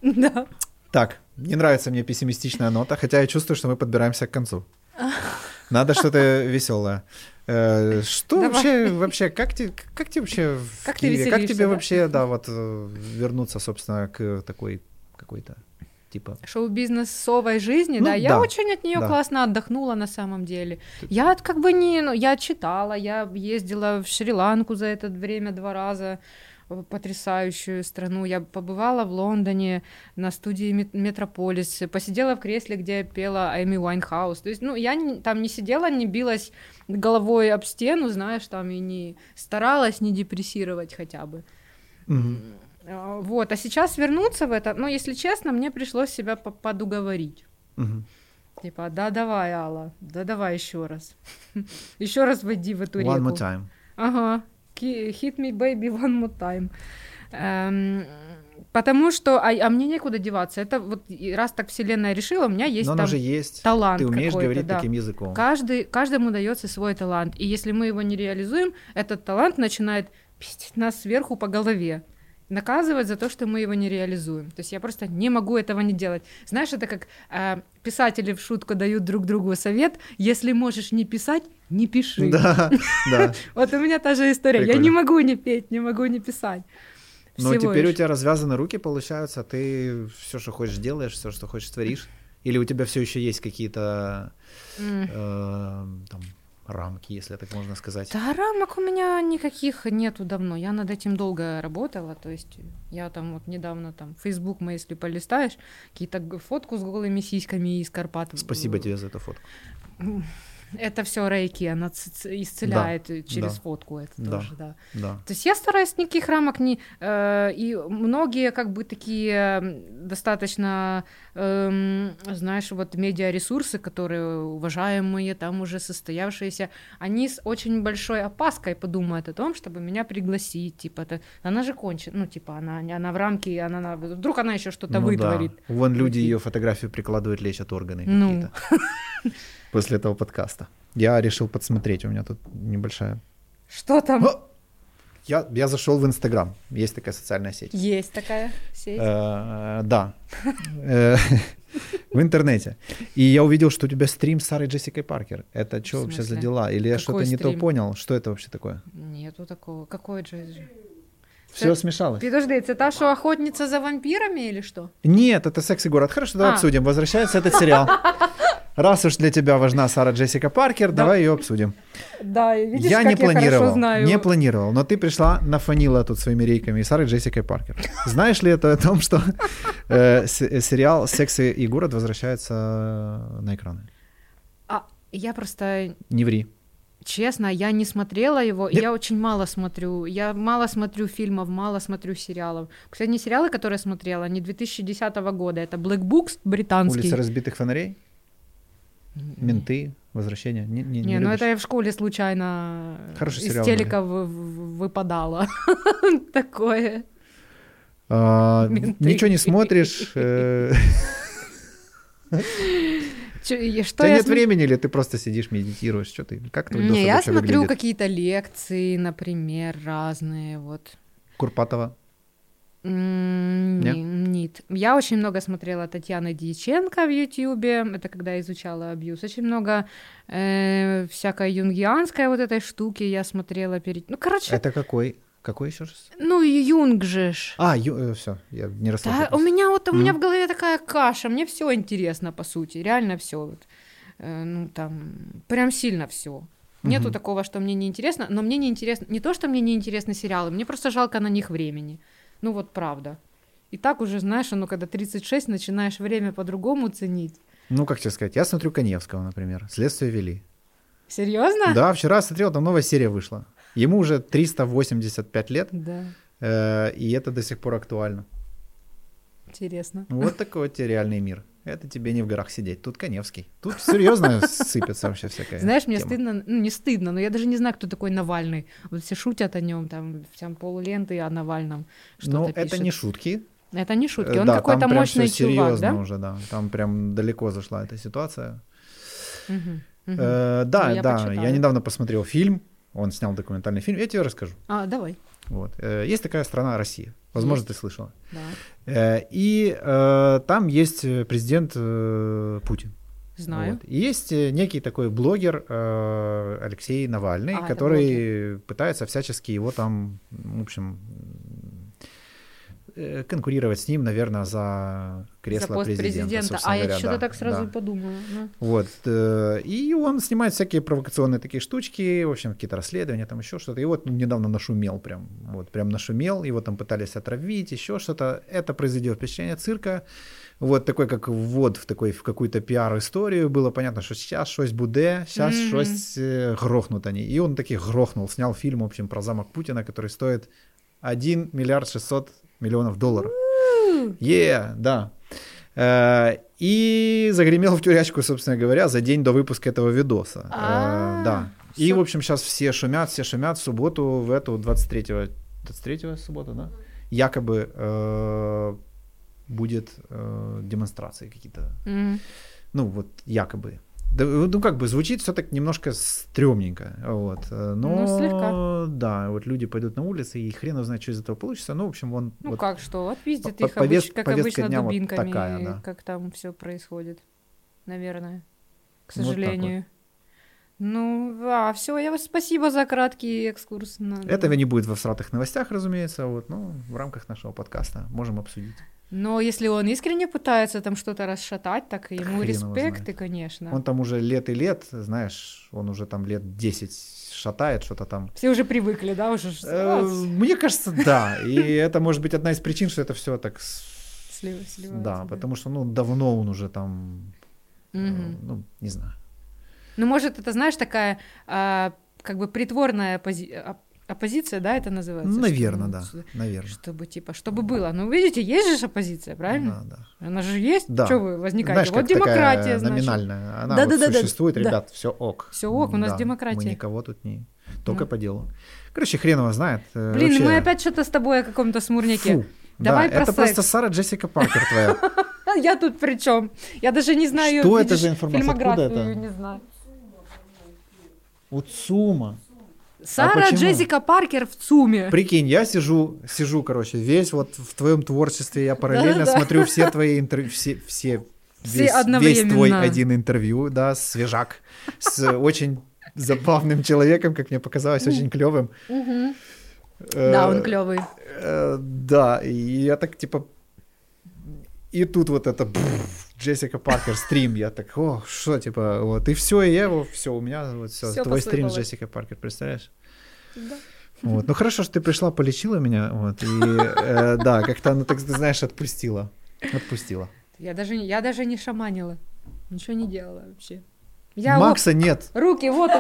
Да. Так, не нравится мне пессимистичная нота, хотя я чувствую, что мы подбираемся к концу. Надо что-то веселое. Э, Что Давай. вообще, вообще, как тебе, как тебе вообще в Как ты Киеве, как веселишься, тебе да? вообще, да, вот э, вернуться, собственно, к такой какой-то типа Шоу-бизнесовой жизни, Ну, да. Я да, очень от нее да. классно отдохнула на самом деле. Я как бы не, ну, я читала, я ездила в Шри-Ланку за это время два раза в потрясающую страну. Я побывала в Лондоне на студии Met- Metropolis, посидела в кресле, где пела Эми Уайнхаус. То есть, ну, я не- там не сидела, не билась головой об стену, знаешь, там и не старалась не депрессировать хотя бы. А, Вот, а сейчас вернуться в это, ну, если честно, мне пришлось себя по- подуговорить. Мгм. Типа, да давай, Алла, да давай еще раз. еще раз войди в эту One реку. more time. Ага, hit me, baby, one more time. Эм, потому что, а, а мне некуда деваться. Это вот раз так вселенная решила, у меня есть Но там же есть. талант Ты умеешь говорить да. таким языком. Каждый, каждому дается свой талант. И если мы его не реализуем, этот талант начинает пиздить нас сверху по голове. Наказывать за то, что мы его не реализуем. То есть я просто не могу этого не делать. Знаешь, это как э, писатели в шутку дают друг другу совет: если можешь не писать, не пиши. Да, да. Вот у меня та же история. Я не могу не петь, не могу не писать. Но теперь у тебя развязаны руки, получается, ты все, что хочешь, делаешь, все, что хочешь, творишь. Или у тебя все еще есть какие-то э, там рамки, если так можно сказать. Да, рамок у меня никаких нету давно. Я над этим долго работала. То есть я там вот недавно там Facebook мы, если полистаешь, какие-то фотку с голыми сиськами из Карпат. Спасибо тебе за эту фотку. Это все рейки, она исцеляет э, через да. фотку это Да. тоже, да. Да. То есть я стараюсь никаких рамок не... э, и многие как бы такие достаточно, эм, знаешь, вот медиаресурсы, которые уважаемые, там уже состоявшиеся, они с очень большой опаской подумают о том, чтобы меня пригласить, типа, это, она же кончит, ну, типа, она, она в рамке, она, на- вдруг она еще что-то Ну да. вытворит. Вон люди ее фотографию прикладывают, лечат органы Ну. какие-то. После этого подкаста. Я решил подсмотреть, у меня тут небольшая... Что там? О! Я, я зашел в Инстаграм, есть такая социальная сеть. Есть такая сеть. Э, Да. Э, В интернете. И я увидел, что у тебя стрим с Сарой Джессикой Паркер. Это что вообще за дела? Или я что-то не то понял? Что это вообще такое? Нету такого. Какой же? Все смешалось? Подожди, это та, что охотница за вампирами или что? Нет, это секс и город. Хорошо, давай А. обсудим. Возвращается этот сериал. Раз уж для тебя важна Сара Джессика Паркер, давай ее обсудим. Да, видишь, я не я планировал, знаю. не планировал, но ты пришла, нафанила тут своими рейками Сары Джессикой Паркер. Знаешь ли это о том, что э, с- э, сериал «Секс и и город» возвращается на экраны? А, я просто, Не ври. честно, я не смотрела его, и Нет. я очень мало смотрю. Я мало смотрю фильмов, мало смотрю сериалов. Последние сериалы, которые я смотрела, не 2010 года. Это Black Books британский. «Улица разбитых фонарей», «Менты», «Возвращение». Не, не, Не, не ну любишь? это я в школе случайно Хороший из сериал, телека вы- в- выпадала. Такое. А, ничего не смотришь. э, Чё- и У Что тебя нет см- времени или ты просто сидишь, медитируешь? Что ты? Как твой Не, я смотрю выглядит? какие-то лекции, например, разные, вот. Курпатова. М, Не? не- Нет. Я очень много смотрела Татьяны Дьяченко в Ютьюбе, это когда изучала абьюз. Очень много э, всякой юнгианской вот этой штуки я смотрела перед... Ну, короче, Это какой? Какой еще раз? ну, Юнг же ж. А, все, я не расслышал. Да, у меня вот у меня Мгм. в голове такая каша, мне все интересно, по сути, реально все. Вот. Э, ну, там, прям сильно все. Нету Мгм. такого, что мне не интересно, но мне не интересно, не то, что мне не интересны сериалы, мне просто жалко на них времени. Ну вот правда. И так уже, знаешь, ну когда 36, начинаешь время по-другому ценить. Ну, как тебе сказать, я смотрю Коневского, например. Следствие вели. Серьезно? Да, вчера смотрел, там новая серия вышла. Ему уже 385 лет, Да, э, и это до сих пор актуально. интересно. Вот такой вот реальный мир. Это тебе не в горах сидеть. Тут Коневский. Тут серьезно сыпется вообще всякая Знаешь, мне стыдно, ну не стыдно, но я даже не знаю, кто такой Навальный. Вот все шутят о нем, там, там полуленты о Навальном. Ну, это не шутки. Это не шутки, Э, он да, какой-то мощный чувак, серьезно да? уже, да. Там прям далеко зашла эта ситуация. Мгм, мгм. Э, да, Ну, я да. почитаю. Я недавно посмотрел фильм. Он снял документальный фильм. Я тебе расскажу. А, давай. Вот. Э, Есть такая страна Россия. Возможно, Есть. ты слышала. Да. Э, И э, там есть президент э, Путин. Знаю. Вот. И есть некий такой блогер э, Алексей Навальный, А, который пытается всячески его там, в общем, конкурировать с ним, наверное, за кресло За пост президента. президента. А я говоря, что-то да, так сразу да. подумала. ну. Вот. э, И он снимает всякие провокационные такие штучки, в общем, какие-то расследования, там еще что-то. И вот недавно нашумел прям, вот, прям нашумел, его там пытались отравить, еще что-то. Это произведет впечатление цирка. Вот такой, как ввод в, такой, в какую-то пиар-историю. Было понятно, что сейчас щось буде, сейчас Мгм. щось э, грохнут они. И он таки грохнул, снял фильм, в общем, про замок Путина, который стоит 1 миллиард 600 миллионов долларов. Е, да. Э, И загремел в тюрячку, собственно говоря, за день до выпуска этого видоса. Э, А, Да. И, в общем, сейчас все шумят, все шумят в субботу, в эту 23 23 суббота, да? Якобы э, будет э, демонстрации какие-то. Ну, вот якобы. Да, ну, как бы звучит все так немножко стрёмненько. Вот. э, Но, Ну, слегка. да, вот люди пойдут на улицы, и хрен его знает, что из этого получится. Ну, в общем, он... Ну вот как что, отпиздит по- их, повес- обыч- как обычно, дня вот дубинками, такая, да. как там все происходит, наверное, к Вот сожалению. Ну, а, все, я вас спасибо за краткий экскурс. на- Этого не будет во всратых новостях, разумеется, вот, но в рамках нашего подкаста можем обсудить. Но если он искренне пытается там что-то расшатать, так ему Хрен его респект, знает. и, конечно. Он там уже лет и лет, знаешь, он уже там лет 10 шатает что-то там. Все уже привыкли, да, уже Э, а, Мне кажется, да. И это может быть одна из причин, что это все так... сливается, Да, потому что, ну, давно он уже там, э, ну, не знаю. Ну, может, это, знаешь, такая а, как бы притворная оппози- оп- оппозиция, да, это называется? Наверное, Что, да, ну, наверное. Чтобы, типа, чтобы было. Ну, видите, есть же оппозиция, правильно? Да, да. Она же есть. Да. Что вы возникаете? Знаешь, вот как такая демократия, значит. номинальная. Она Да-да-да-да, вот существует, да. ребят, все ок. Всё ок, у нас Да, демократия. Мы никого тут не... Только Ну. по делу. Короче, хрен его знает. э, Блин, вообще- мы опять что-то с тобой о каком-то смурняке. Фу. Давай да, про это просто секс. Сара Джессика Паркер твоя. Я тут при чем? Я даже не знаю, Что это за информация? Фильмографию это? не знаю. Уцума. Сара А? Джессика Паркер в ЦУМе. Прикинь, я сижу, сижу, короче, весь вот в твоем творчестве, я параллельно Да-да-да. смотрю все твои интервью, все, все, Все весь, весь одновременно. твой один интервью, да, свежак, с очень забавным человеком, как мне показалось, очень клевым. Мгм. Да, он клевый. Э, Да, и я так типа... И тут вот это Джессика Паркер стрим, я так, о, что, типа, вот, и все, и я его, все, у меня вот все, твой стрим с. Джессикой Паркер, представляешь? Да. Вот. Ну хорошо, что ты пришла, полечила меня, вот, и э, да, как-то она, так ты знаешь, отпустила, отпустила. Я даже, не- я даже не шаманила. Ничего не делала вообще. Я Макса нет. вот, руки, вот.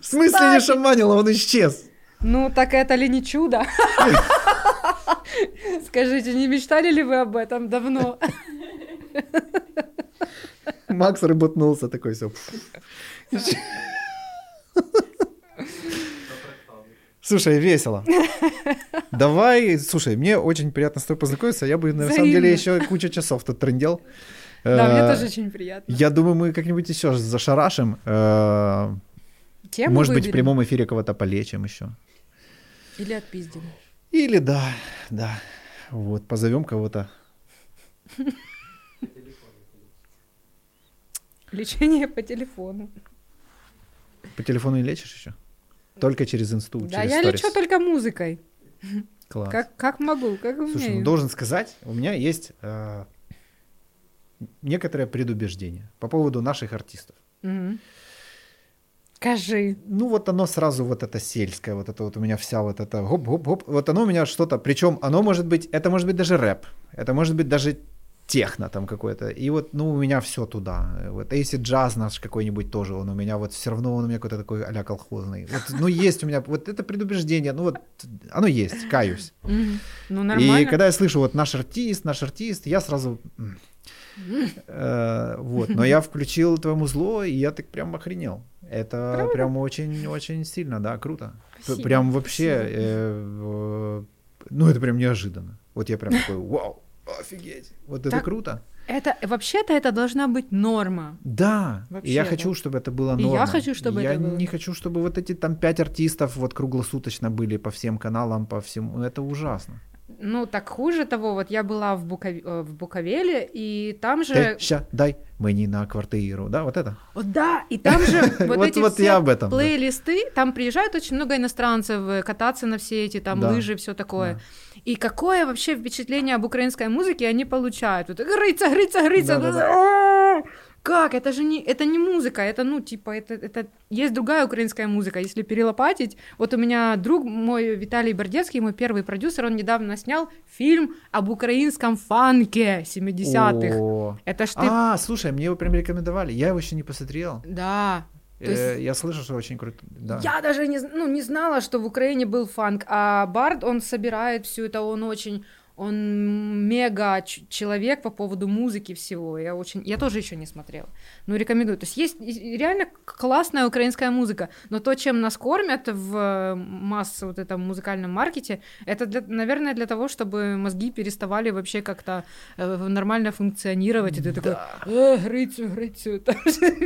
В смысле не шаманила, он исчез. Ну, так это ли не чудо? Скажите, не мечтали ли вы об этом давно? Макс рыботнулся такой, все. Слушай, весело. Давай, слушай, мне очень приятно с тобой познакомиться. Я бы, на самом деле, Взаимно. еще кучу часов тут трындел. Да, мне Э, тоже очень приятно. Я думаю, мы как-нибудь еще зашарашим. Э, Тему Может быть, в выберем прямом эфире кого-то полечим еще. Или отпиздим. Или да, да. Вот, позовем кого-то. Лечение по телефону. По телефону не лечишь еще? Только через инсту, Да, через я сторис. лечу только музыкой. Класс. Как, как могу, как умею. Слушай, ну должен сказать, у меня есть э, некоторое предубеждение по поводу наших артистов. Мгм. Скажи. Ну вот оно сразу вот это сельское, вот это вот у меня вся вот это гоп-гоп-гоп, вот оно у меня что-то, причем оно может быть, это может быть даже рэп, это может быть даже техно там какое-то, и вот, ну, у меня все туда, вот, а если джаз наш какой-нибудь тоже, он у меня вот все равно он у меня какой-то такой а колхозный, вот, ну, есть у меня, вот это предубеждение, ну, вот, оно есть, каюсь. Ну, нормально. И когда я слышу вот наш артист, наш артист, я сразу... э, Вот, но я включил твое музло, и я так прям охренел. Это Правда? прям очень-очень сильно, да, круто. Спасибо, Прям вообще, спасибо. э, в- ну это прям неожиданно. Вот я прям такой, вау, офигеть, вот это Так, круто. Это, вообще-то это должна быть норма. Да, и я хочу, чтобы это было И я хочу, чтобы я это было. не хочу, чтобы вот эти там пять артистов вот круглосуточно были по всем каналам, по всему. Это ужасно. Ну, так хуже того, вот я была в, Букав- э, в Буковеле, и там же... Ты ща дай мені на квартиру, да, вот это. О, да, и там же вот эти вот все я об этом, да. плейлисты, там приезжают очень много иностранцев э, кататься на все эти там Да. лыжи, все такое. И какое вообще впечатление об украинской музыке они получают? Вот грыться, грыться, грыться. Да-да-да. О, Как? Это же не, это не музыка, это, ну, типа, это, это... Есть другая украинская музыка, если перелопатить. Вот у меня друг мой, Виталий Бордецкий, мой первый продюсер, он недавно снял фильм об украинском фанке 70-х. О. Это ж ты... А, слушай, мне его прям рекомендовали. Я его еще не посмотрел. Да, То Э, есть- Я слышал, что очень круто. Да. Я даже не, ну, не знала, что в Украине был фанк, а Бард, он собирает все это, он очень, он мега человек по поводу музыки всего. Я очень, я тоже еще не смотрела, но рекомендую. То есть есть реально классная украинская музыка, но то, чем нас кормят в масс вот этом музыкальном маркете, это, для, наверное, для того, чтобы мозги переставали вообще как-то э, нормально функционировать, и ты такой, э, грицю, грицю, там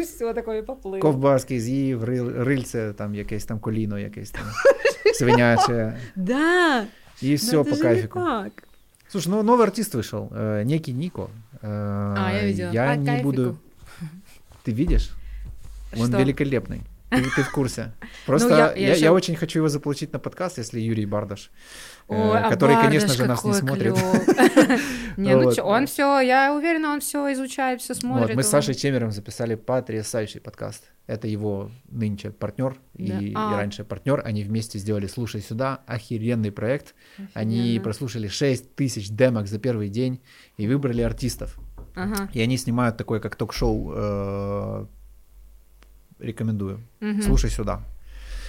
все такое поплыло. Ковбаски з'їв, рил, рильце, там якесь там коліно, якесь там свиняче. Да, И все по кайфику. так. Слушай, ну новый артист вышел, э, некий Нико. Э, А, я видела. Я По не кайфику. буду... Ты видишь? Он Что? великолепный. Ты, ты в курсе. Просто Ну, я, я- я я, ещё- очень хочу его заполучить на подкаст, если Юрий Бардаш, э, Ой, а который, конечно Бардаш же, нас не смотрит. Не, ну он все, я уверена, он все изучает, все смотрит. Мы с Сашей Чемером записали потрясающий подкаст. Это его нынче партнер и, А. раньше партнер. Они вместе сделали «Слушай сюда». Охеренный проект. Они прослушали 6 тысяч демок за первый день и выбрали артистов. Ага. И они снимают такое, как ток-шоу. Э, Рекомендую. мгм. Слушай сюда.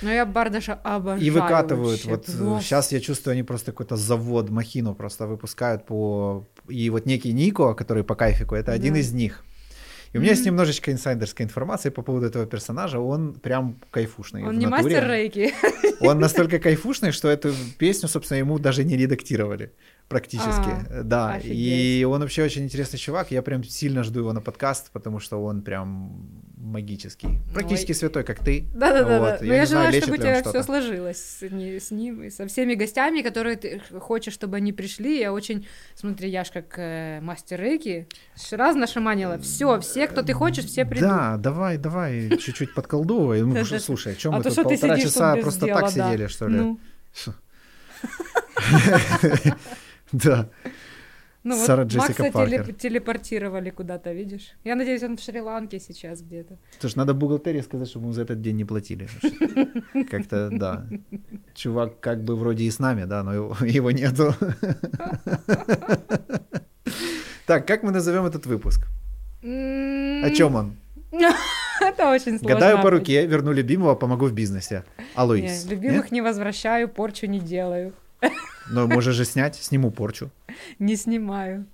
Ну я Бардаша обожаю И выкатывают. вообще, вот просто. сейчас я чувствую, они просто какой-то завод, махину просто выпускают по... И вот некий Нико, который по кайфику, это один Да. из них. И у меня есть Мгм. немножечко инсайдерской информации по поводу этого персонажа. Он прям кайфушный. Он не натуре. мастер рейки. Он настолько кайфушный, что эту песню, собственно, ему даже не редактировали практически. А, да, офигеть. и он вообще очень интересный чувак. Я прям сильно жду его на подкаст, потому что он прям магический. Практически святой, как ты. Да-да-да. Вот, Но я я, не знаю, желаю, лечит чтобы у тебя все сложилось с, не- с ним и со всеми гостями, которые ты хочешь, чтобы они пришли. Я очень, смотри, я ж как э, мастер рейки, раз нашаманила. Все, все, кто ты хочешь, все придут. Да, давай, давай, чуть-чуть подколдовывай. Ну, слушай, о чем А мы тут что ты полтора сидишь часа просто так да. сидели, что ли? Ну, Да. Ну вот Сара Джессика Макса теле- Паркер. телепортировали куда-то, видишь? Я надеюсь, он в Шри-Ланке сейчас где-то. Слушай, надо бухгалтерии сказать, чтобы ему за этот день не платили. Как-то, да. Чувак как бы вроде и с нами, да, но его, его нету. Так, как мы назовем этот выпуск? О чем он? Это очень сложно. Гадаю по руке, верну любимого, помогу в бизнесе. Не, Алоис. любимых не возвращаю, порчу не делаю. Но можешь же снять, сниму порчу. Не снимаю.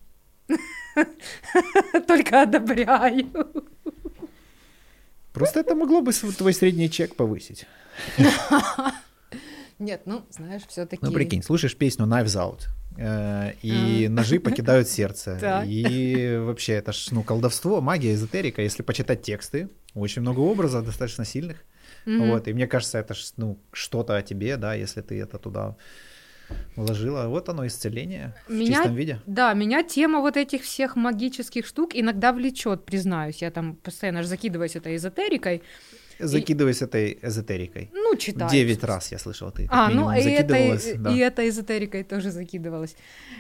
Только одобряю. Просто это могло бы твой средний чек повысить. Нет, ну, знаешь, все таки Ну, прикинь, слушаешь песню Knives Out, э, и ножи покидают сердце. Так. И вообще это ж ну, колдовство, магия, эзотерика. Если почитать тексты, очень много образов достаточно сильных. Вот, и мне кажется, это ж, ну, что-то о тебе, да, если ты это туда вложила. Вот оно, исцеление в Меня- чистом виде. Да, меня тема вот этих всех магических штук иногда влечет, признаюсь. Я там постоянно же закидываюсь этой эзотерикой. Закидываясь этой эзотерикой. Ну, читаю. Девять раз я слышал, ты А, ну минимум и это, закидывалась. да. и это эзотерикой тоже закидывалась.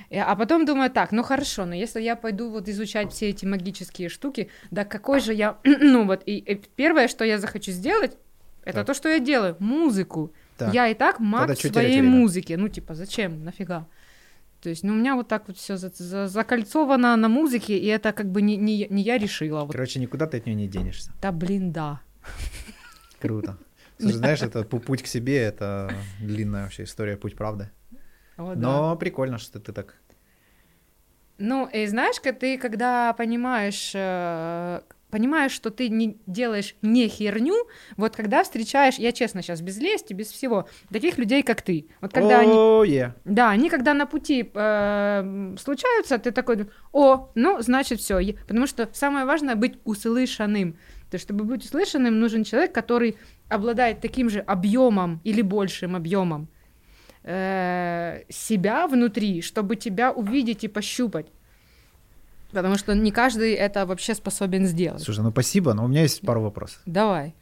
Э, А потом думаю, так, ну хорошо, но если я пойду вот изучать все эти магические штуки, да какой же я, ну вот, и, и первое, что я захочу сделать, это Так. то, что я делаю, музыку. Так. Я и так маг Тогда своей музыке. Ну, типа, зачем, нафига? То есть, ну, у меня вот так вот все закольцовано на музыке, и это как бы не, не, не я решила. Вот, Короче, никуда ты от нее не денешься. да, блин, да. Круто. Слушай, знаешь, это пу- путь к себе, это длинная вообще история, путь правды. О, да. Но прикольно, что ты так... Ну, и знаешь, ты когда понимаешь, э, понимаешь, что ты не делаешь не херню, вот когда встречаешь, я честно сейчас без лести, без всего, таких людей, как ты, вот когда они, О, е. да, они когда на пути э, случаются, ты такой, о, ну, значит, все, потому что самое важное быть услышанным, то есть, чтобы быть услышанным, нужен человек, который обладает таким же объемом или большим объемом э, себя внутри, чтобы тебя увидеть и пощупать. Потому что не каждый это вообще способен сделать. Слушай, ну спасибо, но у меня есть пару вопросов. Давай.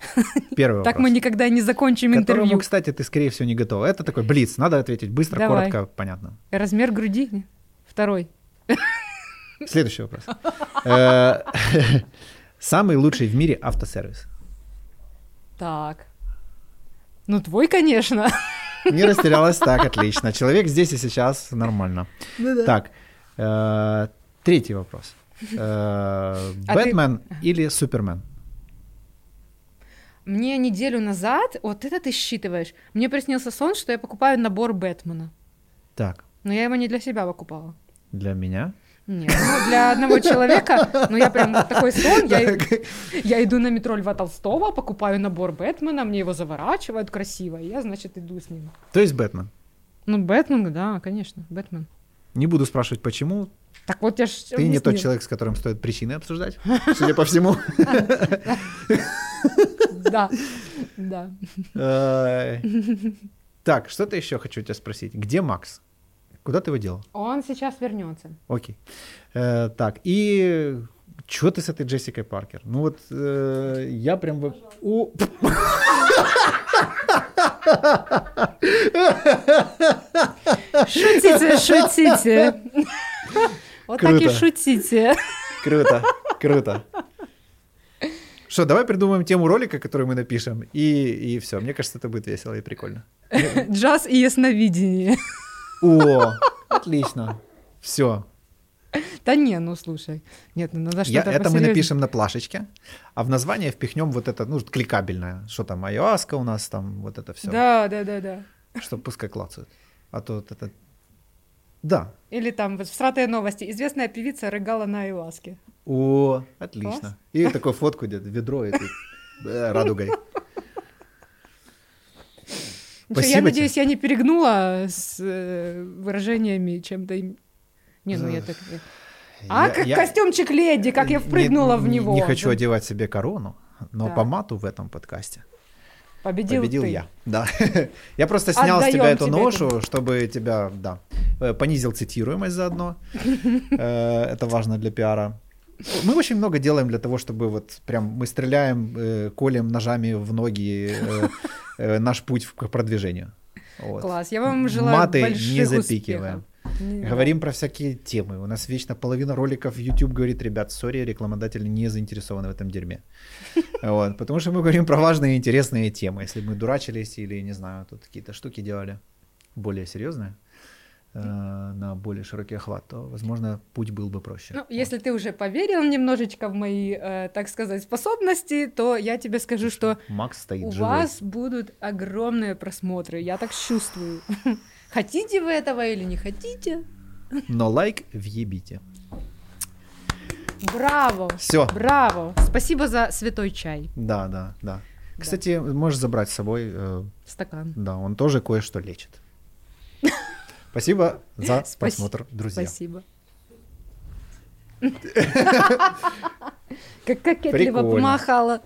Первый Так вопрос. мы никогда не закончим которому, интервью. кстати, ты, скорее всего, не готова. Это такой блиц, надо ответить быстро, Давай. коротко, понятно. Размер груди. Второй. Следующий вопрос. Э, Самый лучший в мире автосервис. Так. Ну, твой, конечно. Не растерялась, так, отлично. Человек здесь и сейчас, нормально. Так, э, третий вопрос. Э, А Бэтмен или Супермен? Мне неделю назад, вот это ты считываешь, мне приснился сон, что я покупаю набор Бэтмена. Так, Но я его не для себя покупала. для меня. Нет, ну, для одного человека, ну я прям вот такой сон, я, я иду на метро Льва Толстого, покупаю набор Бэтмена, мне его заворачивают красиво, и я, значит, иду с ним. То есть Бэтмен. Ну, Бэтмен, да, конечно, Бэтмен. Не буду спрашивать, почему. Так вот я ж Ты не тот человек, с которым стоит причины обсуждать, судя по всему. Да, да. Так, что-то еще хочу тебя спросить. Где Макс? Куда ты его делал? Он сейчас вернется. Окей. Э, Так, и что ты с этой Джессикой Паркер? Ну вот э, я прям... О, Шутите, шутите. Вот так и шутите. Круто, круто. Что, давай придумаем тему ролика, который мы напишем, и, и все. Мне кажется, это будет весело и прикольно. Джаз и ясновидение. О, отлично. Все. Да не, ну слушай. Нет, ну надо что-то это мы напишем на плашечке, а в название впихнем вот это, ну, кликабельное. Что там, айоаска у нас, там, вот это все. Да, да, да, да. Что пускай клацают. А то вот это... Да. Или там вот всратые новости. Известная певица рыгала на айваске. О, отлично. И такую фотку где-то, ведро, и э, радугой. Ничего, я Спасибо надеюсь, я не перегнула с э, выражениями чем-то. Не, ну я так... А, Я- как я костюмчик леди, как я впрыгнула не, в него. Не хочу Да. одевать себе корону, но по мату в этом подкасте Победил, победил ты. я. Да. Я просто снял с Отдаём тебя эту ношу, чтобы тебя, да, э, понизил цитируемость заодно. Э, Это важно для пиара. Мы очень много делаем для того, чтобы вот прям мы стреляем, э, колем ножами в ноги э, э, наш путь к продвижению. Вот. Класс, я вам желаю Маты больших не запикиваем. успехов. Не- Говорим про всякие темы. У нас вечно половина роликов YouTube говорит, ребят, сори, рекламодатели не заинтересованы в этом дерьме. Вот, потому что мы говорим про важные и интересные темы. Если бы мы дурачились или, не знаю, тут какие-то штуки делали более серьезные, э, на более широкий охват, то, возможно, путь был бы проще. Ну, Вот. если ты уже поверил немножечко в мои, э, так сказать, способности, то я тебе скажу, что Макс стоит у живой. вас будут огромные просмотры. Я так чувствую. Хотите вы этого или не хотите? Но лайк въебите. Браво! Все. Браво! Спасибо за святой чай. Да, да, да. Кстати, можешь забрать с собой, э, Стакан. да, он тоже кое-что лечит. Спасибо за просмотр, друзья. Спасибо. Как кокетливо помахала.